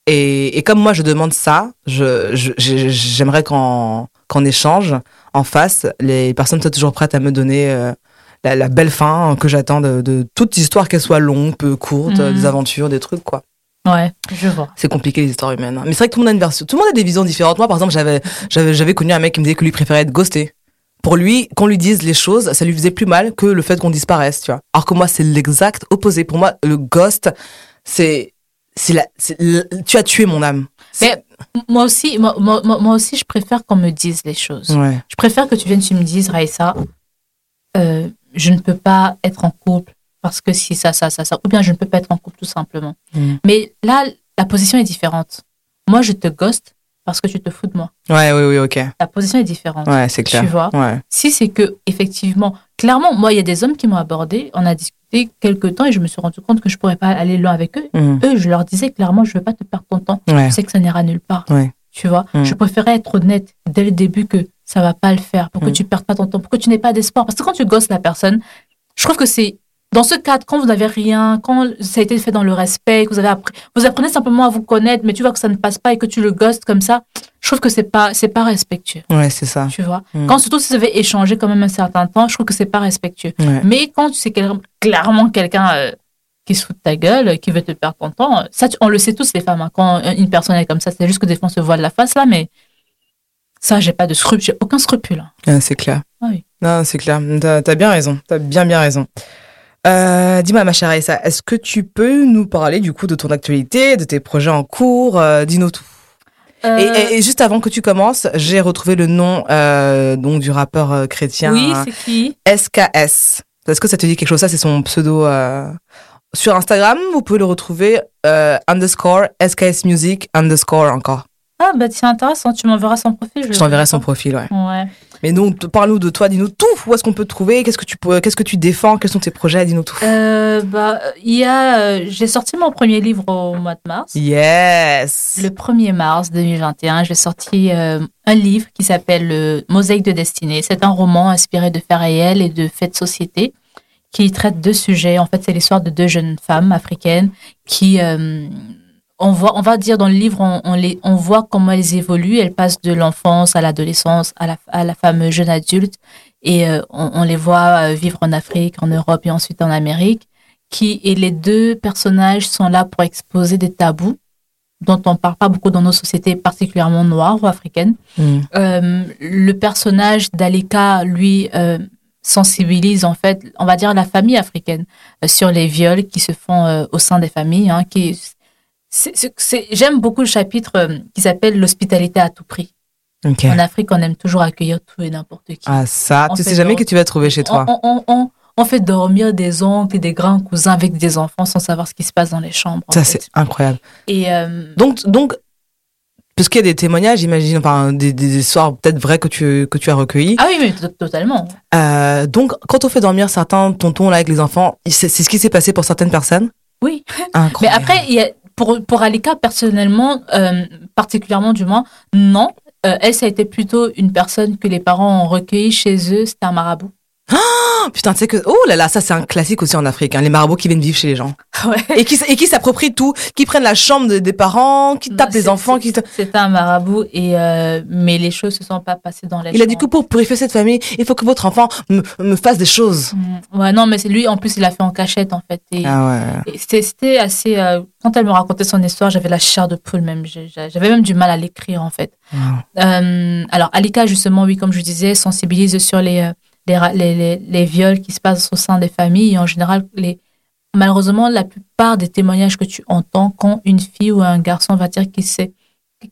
Et, et comme moi je demande ça, je, je- j'ai- j'aimerais qu'en qu'en échange, en face, les personnes soient toujours prêtes à me donner euh, la, la belle fin que j'attends de, de toute histoire, qu'elle soit longue, peu courte, Mhm. des aventures, des trucs quoi. Ouais, je vois. C'est compliqué les histoires humaines. hein. Mais c'est vrai que tout le monde a une version, tout le monde a des visions différentes. Moi par exemple, j'avais j'avais j'avais connu un mec qui me disait que lui préférait être ghosté. Pour lui, qu'on lui dise les choses, ça lui faisait plus mal que le fait qu'on disparaisse, tu vois. Alors que moi, c'est l'exact opposé. Pour moi, le ghost, c'est c'est la tu as tué mon âme. Mais moi aussi, moi, moi, moi aussi, je préfère qu'on me dise les choses. Ouais. Je préfère que tu viennes, tu me dises, Raïssa, euh, je ne peux pas être en couple parce que si ça, ça, ça, ça, ou bien je ne peux pas être en couple tout simplement. Mm. Mais là, la position est différente. Moi, je te ghost parce que tu te fous de moi. Ouais, oui, oui, ok. La position est différente. Ouais, c'est clair. Tu vois Ouais. Si c'est que, effectivement, clairement, moi, il y a des hommes qui m'ont abordé, on a discuté quelques temps et je me suis rendu compte que je pourrais pas aller loin avec eux. Mhm. Eux, je leur disais clairement, je veux pas te perdre ton temps. Ouais. Je sais que ça n'ira nulle part. Ouais. Tu vois, Mm. je préférais être honnête dès le début que ça va pas le faire pour que Mm. tu perdes pas ton temps, pour que tu n'aies pas d'espoir. Parce que quand tu gosses la personne, je trouve que c'est dans ce cadre, quand vous n'avez rien, quand ça a été fait dans le respect, que vous avez appris, vous apprenez simplement à vous connaître, mais tu vois que ça ne passe pas et que tu le ghostes comme ça, je trouve que c'est pas, c'est pas respectueux. Ouais, c'est ça. Tu vois? Mm. Quand surtout si vous avez échangé quand même un certain temps, je trouve que c'est pas respectueux. Ouais. Mais quand tu sais quel- clairement quelqu'un euh, qui se fout de ta gueule, qui veut te perdre ton temps, euh, ça, on le sait tous les femmes. hein, quand euh, une personne est comme ça, c'est juste que des fois on se voile la face là, mais ça, j'ai pas de scrupule, j'ai aucun scrupule. hein. Ouais, c'est clair. Ah oui. Non, c'est clair. T'as as bien raison. T'as bien, bien raison. Euh, Dis-moi, ma chère Aïssa, est-ce que tu peux nous parler du coup de ton actualité, de tes projets en cours euh, Dis-nous tout. Et, Euh, et- et juste avant que tu commences, j'ai retrouvé le nom donc du rappeur chrétien oui, c'est qui? SKS. Est-ce que ça te dit quelque chose? Ça, c'est son pseudo sur Instagram. Vous pouvez le retrouver underscore SKS Music underscore encore. Ah bah c'est intéressant, tu m'enverras son profil. Je t'enverrai son profil, ouais. Ouais. Mais donc, parle-nous de toi, dis-nous tout. Où est-ce qu'on peut te trouver? Qu'est-ce que tu qu'est-ce que tu défends? Quels sont tes projets? Dis-nous tout. Euh, bah, il y a, euh, j'ai sorti mon premier livre au mois de mars. Yes. Le 1er mars 2021, j'ai sorti euh, un livre qui s'appelle Mosaïque de destinée. C'est un roman inspiré de faits réels et de faits de société qui traite deux sujets. En fait, c'est l'histoire de deux jeunes femmes africaines qui, on, voit, on va dire dans le livre, on, on, les, on voit comment elles évoluent. Elles passent de l'enfance à l'adolescence, à la, à la fameuse jeune adulte. Et euh, on, on les voit euh, vivre en Afrique, en Europe et ensuite en Amérique. Qui, et les deux personnages sont là pour exposer des tabous dont on parle pas beaucoup dans nos sociétés, particulièrement noires ou africaines. Mm. Euh, le personnage d'Alika, lui, euh, sensibilise en fait, on va dire la famille africaine euh, sur les viols qui se font au sein des familles. Hein, qui, J'aime beaucoup le chapitre euh, qui s'appelle l'hospitalité à tout prix. En Afrique, on aime toujours accueillir tout et n'importe qui. Ah ça, On tu sais jamais que tu vas trouver chez toi. On, on- on- on fait dormir des oncles et des grands cousins avec des enfants sans savoir ce qui se passe dans les chambres. Ça c'est incroyable. Et euh, Donc donc parce qu'il y a des témoignages, j'imagine, enfin des, des histoires peut-être vraies que tu que tu as recueillies. ah oui, mais to- totalement. Euh, donc quand on fait dormir certains tontons là avec les enfants, c'est ce qui s'est passé pour certaines personnes? Oui. Mais Incroyable. après, il y a, pour, pour Alika, personnellement, euh, particulièrement du moins, non. Euh, elle, ça a été plutôt une personne que les parents ont recueillie chez eux. C'était un marabout. Oh, putain, tu sais que oh là là, ça c'est un classique aussi en Afrique, hein, les marabouts qui viennent vivre chez les gens Ouais. et qui et qui s'approprient tout, qui prennent la chambre de- des parents, qui tapent les C'est- enfants, qui C'était un marabout, et, euh, mais les choses se sont pas passées dans la Il a dit que pour purifier cette famille, il faut que votre enfant me, me fasse des choses. Mm. Ouais, non, mais c'est lui, en plus, il l'a fait en cachette, en fait. Et, Ah ouais. c'était assez. euh, quand elle me racontait son histoire, j'avais la chair de poule, même. J'avais même du mal à l'écrire, en fait. Euh, alors, Alika, justement, oui, comme je disais, sensibilise sur les, les, les, les, viols qui se passent au sein des familles. Et en général, les, malheureusement, la plupart des témoignages que tu entends quand une fille ou un garçon va dire qu'il s'est-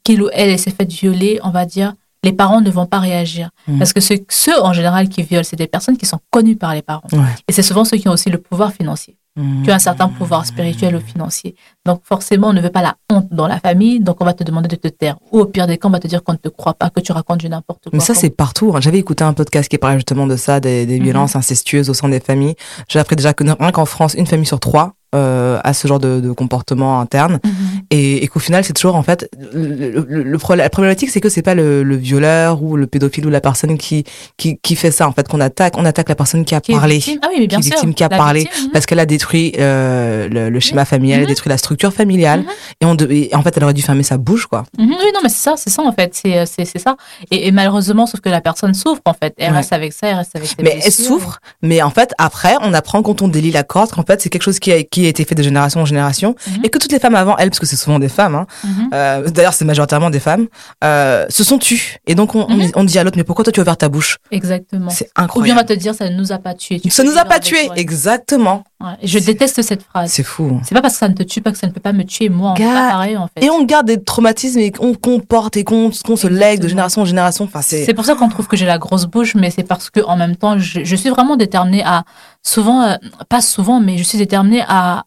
qu'il ou elle s'est fait violer, on va dire, les parents ne vont pas réagir. Mhm. Parce que ceux, ceux, en général, qui violent, c'est des personnes qui sont connues par les parents. Ouais. Et c'est souvent ceux qui ont aussi le pouvoir financier. Tu as un certain pouvoir spirituel ou financier. Donc, forcément, on ne veut pas la honte dans la famille. Donc, on va te demander de te taire. Ou au pire des cas, on va te dire qu'on ne te croit pas, que tu racontes du n'importe quoi. Mais ça, c'est partout. hein. J'avais écouté un podcast qui parlait justement de ça, des, des Mhm. violences incestueuses au sein des familles. J'ai appris déjà que rien qu'en France, une famille sur trois euh, a ce genre de, de comportement interne. Mhm. Et, et qu'au final, c'est toujours en fait le, le, le problème. La problématique, c'est que c'est pas le, le violeur ou le pédophile ou la personne qui qui, qui fait ça en fait qu'on attaque. On attaque la personne qui a Qui parlé. Ah oui, mais bien qui est sûr. victime, qui a parlé, victime, parce qu'elle a détruit euh, le, le schéma familial, elle a Mhm. détruit la structure familiale. Mhm. Et, on de- et en fait, elle aurait dû fermer sa bouche, quoi. Oui, non, mais c'est ça, c'est ça en fait, c'est c'est c'est ça. Et, et malheureusement, sauf que la personne souffre en fait. Elle Ouais. reste avec ça, elle reste avec ses Mais elle souffre. Mais en fait, après, on apprend quand on délie la corde qu'en fait, c'est quelque chose qui a, qui a été fait de génération en génération Mhm. et que toutes les femmes avant elles, parce que c'est souvent des femmes, hein, Mhm. euh, d'ailleurs c'est majoritairement des femmes, euh, se sont tues. Et donc on, on- Mhm. on dit à l'autre, mais pourquoi toi tu as ouvert ta bouche? Exactement. C'est Ou bien on va incroyable. te dire, ça ne nous a pas tués. Tu Ça nous a pas tués, exactement. Ouais. Je déteste cette phrase. C'est fou. C'est pas parce que ça ne te tue pas que ça ne peut pas me tuer moi. Pas pareil en fait. Et on garde des traumatismes et qu'on qu'on porte et qu'on se lègue de génération en génération. Enfin, c'est C'est pour ça qu'on trouve que j'ai la grosse bouche, mais c'est parce que en même temps, je, je suis vraiment déterminée à souvent, euh, pas souvent, mais je suis déterminée à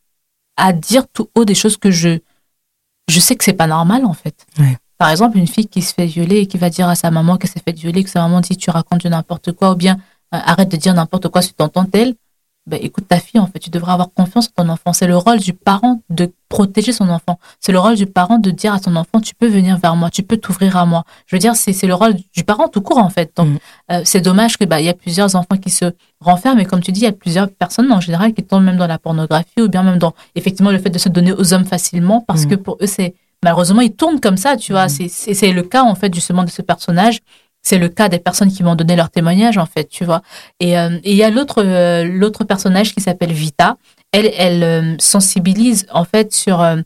à dire tout haut des choses que je je sais que c'est pas normal en fait. Ouais. Par exemple, une fille qui se fait violer et qui va dire à sa maman qu'elle s'est fait violer, que sa maman dit tu racontes n'importe quoi, ou bien euh, arrête de dire n'importe quoi sur ton tel. Ben, écoute ta fille, en fait, tu devrais avoir confiance en ton enfant. C'est le rôle du parent de protéger son enfant. C'est le rôle du parent de dire à son enfant, tu peux venir vers moi, tu peux t'ouvrir à moi. Je veux dire, c'est c'est le rôle du parent tout court, en fait. Donc, Mhm. euh, c'est dommage que bah, il y a plusieurs enfants qui se renferment. Et comme tu dis, il y a plusieurs personnes, en général, qui tombent même dans la pornographie ou bien même dans, effectivement, le fait de se donner aux hommes facilement parce Mhm. que pour eux, c'est, malheureusement, ils tournent comme ça, tu vois. C'est- C'est c'est le cas, en fait, justement, de ce personnage. C'est le cas des personnes qui vont donner leur témoignage, en fait, tu vois. Et euh, et il y a l'autre euh, l'autre personnage qui s'appelle Vita. Elle, elle euh, sensibilise, en fait, sur euh,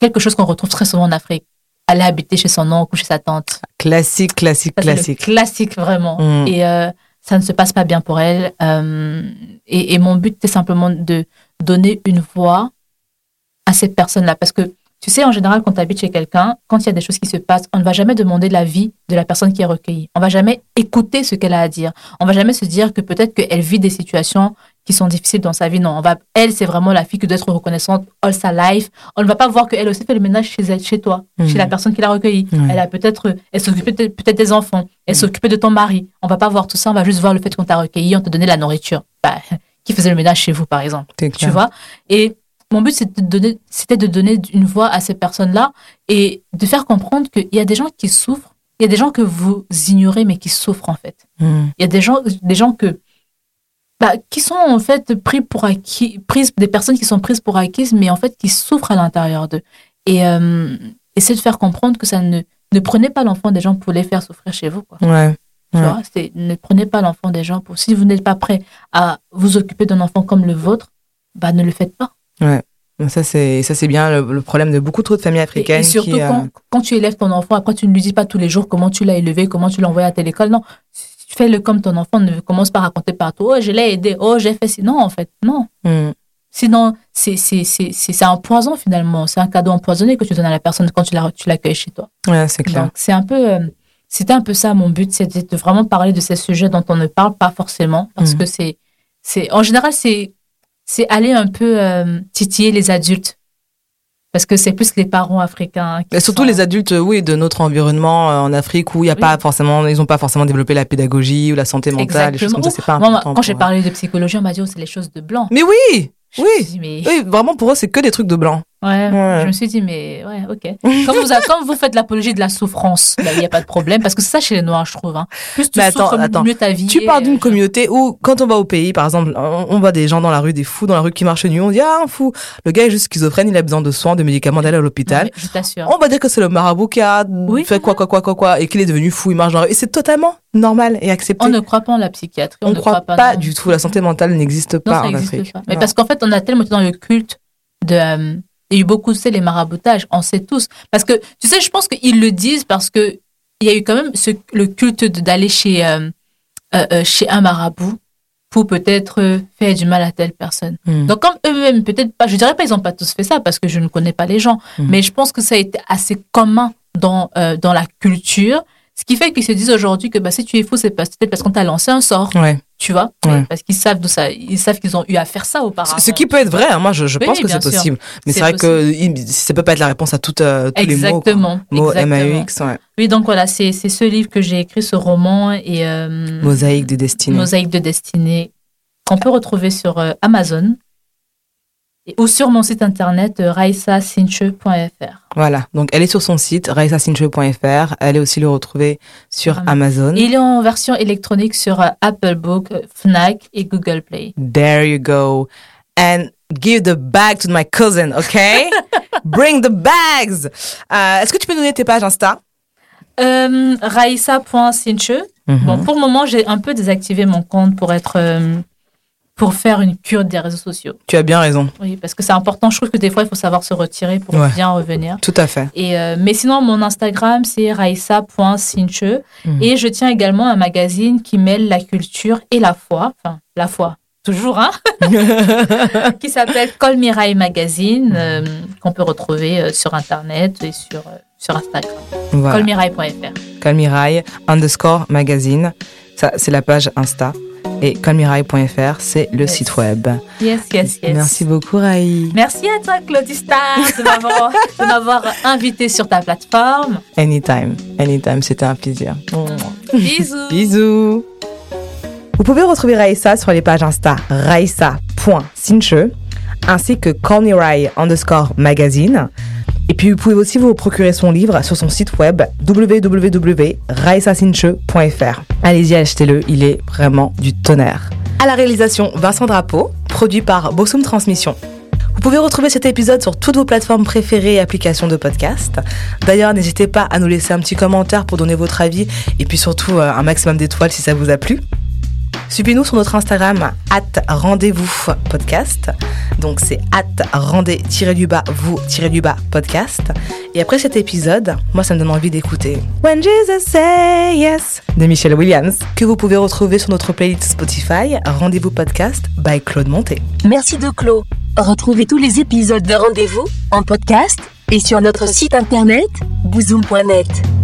quelque chose qu'on retrouve très souvent en Afrique. Aller habiter chez son oncle ou chez sa tante. classique, classique, Ça, classique. classique, vraiment. Mm. Et euh, ça ne se passe pas bien pour elle. Euh, et, et mon but, c'est simplement de donner une voix à cette personne-là. Parce que, tu sais, en général, quand tu habites chez quelqu'un, quand il y a des choses qui se passent, on ne va jamais demander l'avis de la personne qui est recueillie. On va jamais écouter ce qu'elle a à dire. On va jamais se dire que peut-être qu'elle vit des situations qui sont difficiles dans sa vie. Non, on va, elle, c'est vraiment la fille qui doit être reconnaissante all sa life. On ne va pas voir qu'elle aussi fait le ménage chez elle, chez toi, Mhm. chez la personne qui l'a recueillie. Elle a peut-être, elle s'occupe peut-être peut-être des enfants. Elle Mhm. s'occupe de ton mari. On va pas voir tout ça. On va juste voir le fait qu'on t'a recueilli, on t'a donné la nourriture. Bah, qui faisait le ménage chez vous, par exemple. Tu vois? Et mon but, c'était de donner, c'était de donner une voix à ces personnes-là et de faire comprendre qu'il y a des gens qui souffrent. Il y a des gens que vous ignorez, mais qui souffrent, en fait. Mm. Il y a des gens, des gens que, bah, qui sont, en fait, pris pour acquis, prises, des personnes qui sont prises pour acquises, mais en fait, qui souffrent à l'intérieur d'eux. Et, euh, essayer de faire comprendre que ça ne, ne prenez pas l'enfant des gens pour les faire souffrir chez vous, quoi. Ouais. Tu Ouais. vois, c'est ne prenez pas l'enfant des gens pour. Si vous n'êtes pas prêt à vous occuper d'un enfant comme le vôtre, bah ne le faites pas. Donc Ça c'est ça c'est bien le, le problème de beaucoup trop de familles Et, africaines et surtout qui, euh, quand, quand tu élèves ton enfant, après tu ne lui dis pas tous les jours comment tu l'as élevé, comment tu l'as envoyé à telle école. Non, fais-le comme ton enfant. Ne commence pas à raconter partout. Oh, je l'ai aidé. Oh, j'ai fait. Non, en fait, non. mm. Sinon, c'est c'est c'est c'est c'est un poison finalement. C'est un cadeau empoisonné que tu donnes à la personne quand tu la tu l'accueilles chez toi. ouais c'est clair. Donc c'est un peu, euh, c'était un peu ça mon but, c'était de vraiment parler de ces sujets dont on ne parle pas forcément, parce Mhm. que c'est, c'est, en général c'est, c'est aller un peu euh, titiller les adultes, parce que c'est plus les parents africains. Qui surtout sont- les adultes, euh, oui, de notre environnement euh, en Afrique où il y a Oui. pas forcément, ils ont pas forcément développé la pédagogie ou la santé mentale, des choses comme ça, c'est pas Moi, quand j'ai parlé de psychologie, on m'a dit oh, c'est les choses de blanc. Mais oui, oui, suis dit, mais oui, vraiment pour eux c'est que des trucs de blanc. Ouais, Ouais. je me suis dit mais ouais, ok. Quand vous, quand vous faites l'apologie de la souffrance, là, il n'y a pas de problème, parce que c'est ça chez les noirs, je trouve. Hein. Plus tu Mais attends, souffres, attends. mieux ta vie. Tu parles d'une euh, communauté où, quand on va au pays, par exemple, on, voit des gens dans la rue, des fous dans la rue qui marchent nu, on dit, ah, un fou. Le gars est juste schizophrène, il a besoin de soins, de médicaments, d'aller à l'hôpital. Je t'assure. On va dire que c'est le marabout qui a Oui. fait quoi, quoi, quoi, quoi, quoi, et qu'il est devenu fou, il marche dans la rue. Et c'est totalement normal et accepté. On ne croit pas en la psychiatrie. On On ne croit croit pas du tout. La santé mentale n'existe pas en Afrique. pas. Mais parce qu'en fait, on a tellement été dans le culte de. euh, il y a eu beaucoup, tu sais, les maraboutages, on sait tous. Parce que, tu sais, je pense qu'ils le disent parce que il y a eu quand même ce, le culte de- d'aller chez, euh, euh, euh, chez un marabout pour peut-être euh, faire du mal à telle personne. Hmm. Donc, comme eux-mêmes, peut-être pas, je dirais pas, ils n'ont pas tous fait ça parce que je ne connais pas les gens, Mhm. mais je pense que ça a été assez commun dans, euh, dans la culture Ce qui fait qu'ils se disent aujourd'hui que bah, si tu es fou, c'est peut-être parce qu'on t'a lancé un sort, Ouais. Tu vois. Ouais. Parce qu'ils savent d'où ça, ils savent qu'ils ont eu à faire ça auparavant. Ce qui peut être vrai, hein, moi je, je Oui, pense que c'est possible. Mais c'est vrai que ça peut pas être la réponse à toutes, euh, tous les mots. quoi. Exactement. Mots exactement. M-A-U-X, ouais. Oui, donc voilà, c'est ce livre que j'ai écrit, ce roman et euh, Mosaïque des destinées. Mosaïque de destinée qu'on peut retrouver sur euh, Amazon et, ou sur mon site internet euh, raisasinche.fr. Voilà, donc elle est sur son site, raisasinche.fr. Allez aussi le retrouver sur Amazon. Il est en version électronique sur euh, Apple Book, euh, Fnac et Google Play. There you go. And give the bag to my cousin, okay? [LAUGHS] Bring the bags. Euh, Est-ce que tu peux nous donner tes pages Insta? Euh, Raissa.sinche. Mhm. Bon, pour le moment, j'ai un peu désactivé mon compte pour être euh, pour faire une cure des réseaux sociaux. Tu as bien raison. Oui, parce que c'est important. Je trouve que des fois, il faut savoir se retirer pour Ouais. bien revenir. Tout à fait. Et euh, mais sinon, mon Instagram, c'est raissa.sinche. Mhm. Et je tiens également un magazine qui mêle la culture et la foi. Enfin, la foi, toujours, hein [LAUGHS] [LAUGHS] Qui s'appelle Colmirail Magazine, euh, qu'on peut retrouver euh, sur Internet et sur, sur Instagram. voilà. Colmirail.fr. Colmirail underscore magazine. Ça, c'est la page Insta. Et colmirail.fr, c'est le Yes. site web. Yes, yes, yes. Merci beaucoup, Raï. Merci à toi, Claudista, de m'avoir, [LAUGHS] de m'avoir invité sur ta plateforme. Anytime. Anytime, c'était un plaisir. Bisous. Bisous. Vous pouvez retrouver Raissa sur les pages Insta raissa.sinche ainsi que callmerai underscore magazine. Et puis vous pouvez aussi vous procurer son livre sur son site web www.raissasinche.fr. Allez-y, achetez-le, il est vraiment du tonnerre. À la réalisation, Vincent Drapeau, produit par Bossum Transmission. Vous pouvez retrouver cet épisode sur toutes vos plateformes préférées et applications de podcast. D'ailleurs, n'hésitez pas à nous laisser un petit commentaire pour donner votre avis et puis surtout euh, un maximum d'étoiles si ça vous a plu. Suivez-nous sur notre Instagram, at rendez-vous podcast. Donc c'est at rendez-du-bas vous-du-bas podcast. Et après cet épisode, moi ça me donne envie d'écouter When Jesus Say Yes de Michelle Williams, que vous pouvez retrouver sur notre playlist Spotify, Rendez-vous podcast by Claude Monté. Merci de Clos. Retrouvez tous les épisodes de Rendez-vous en podcast et sur notre site internet bouzoom.net.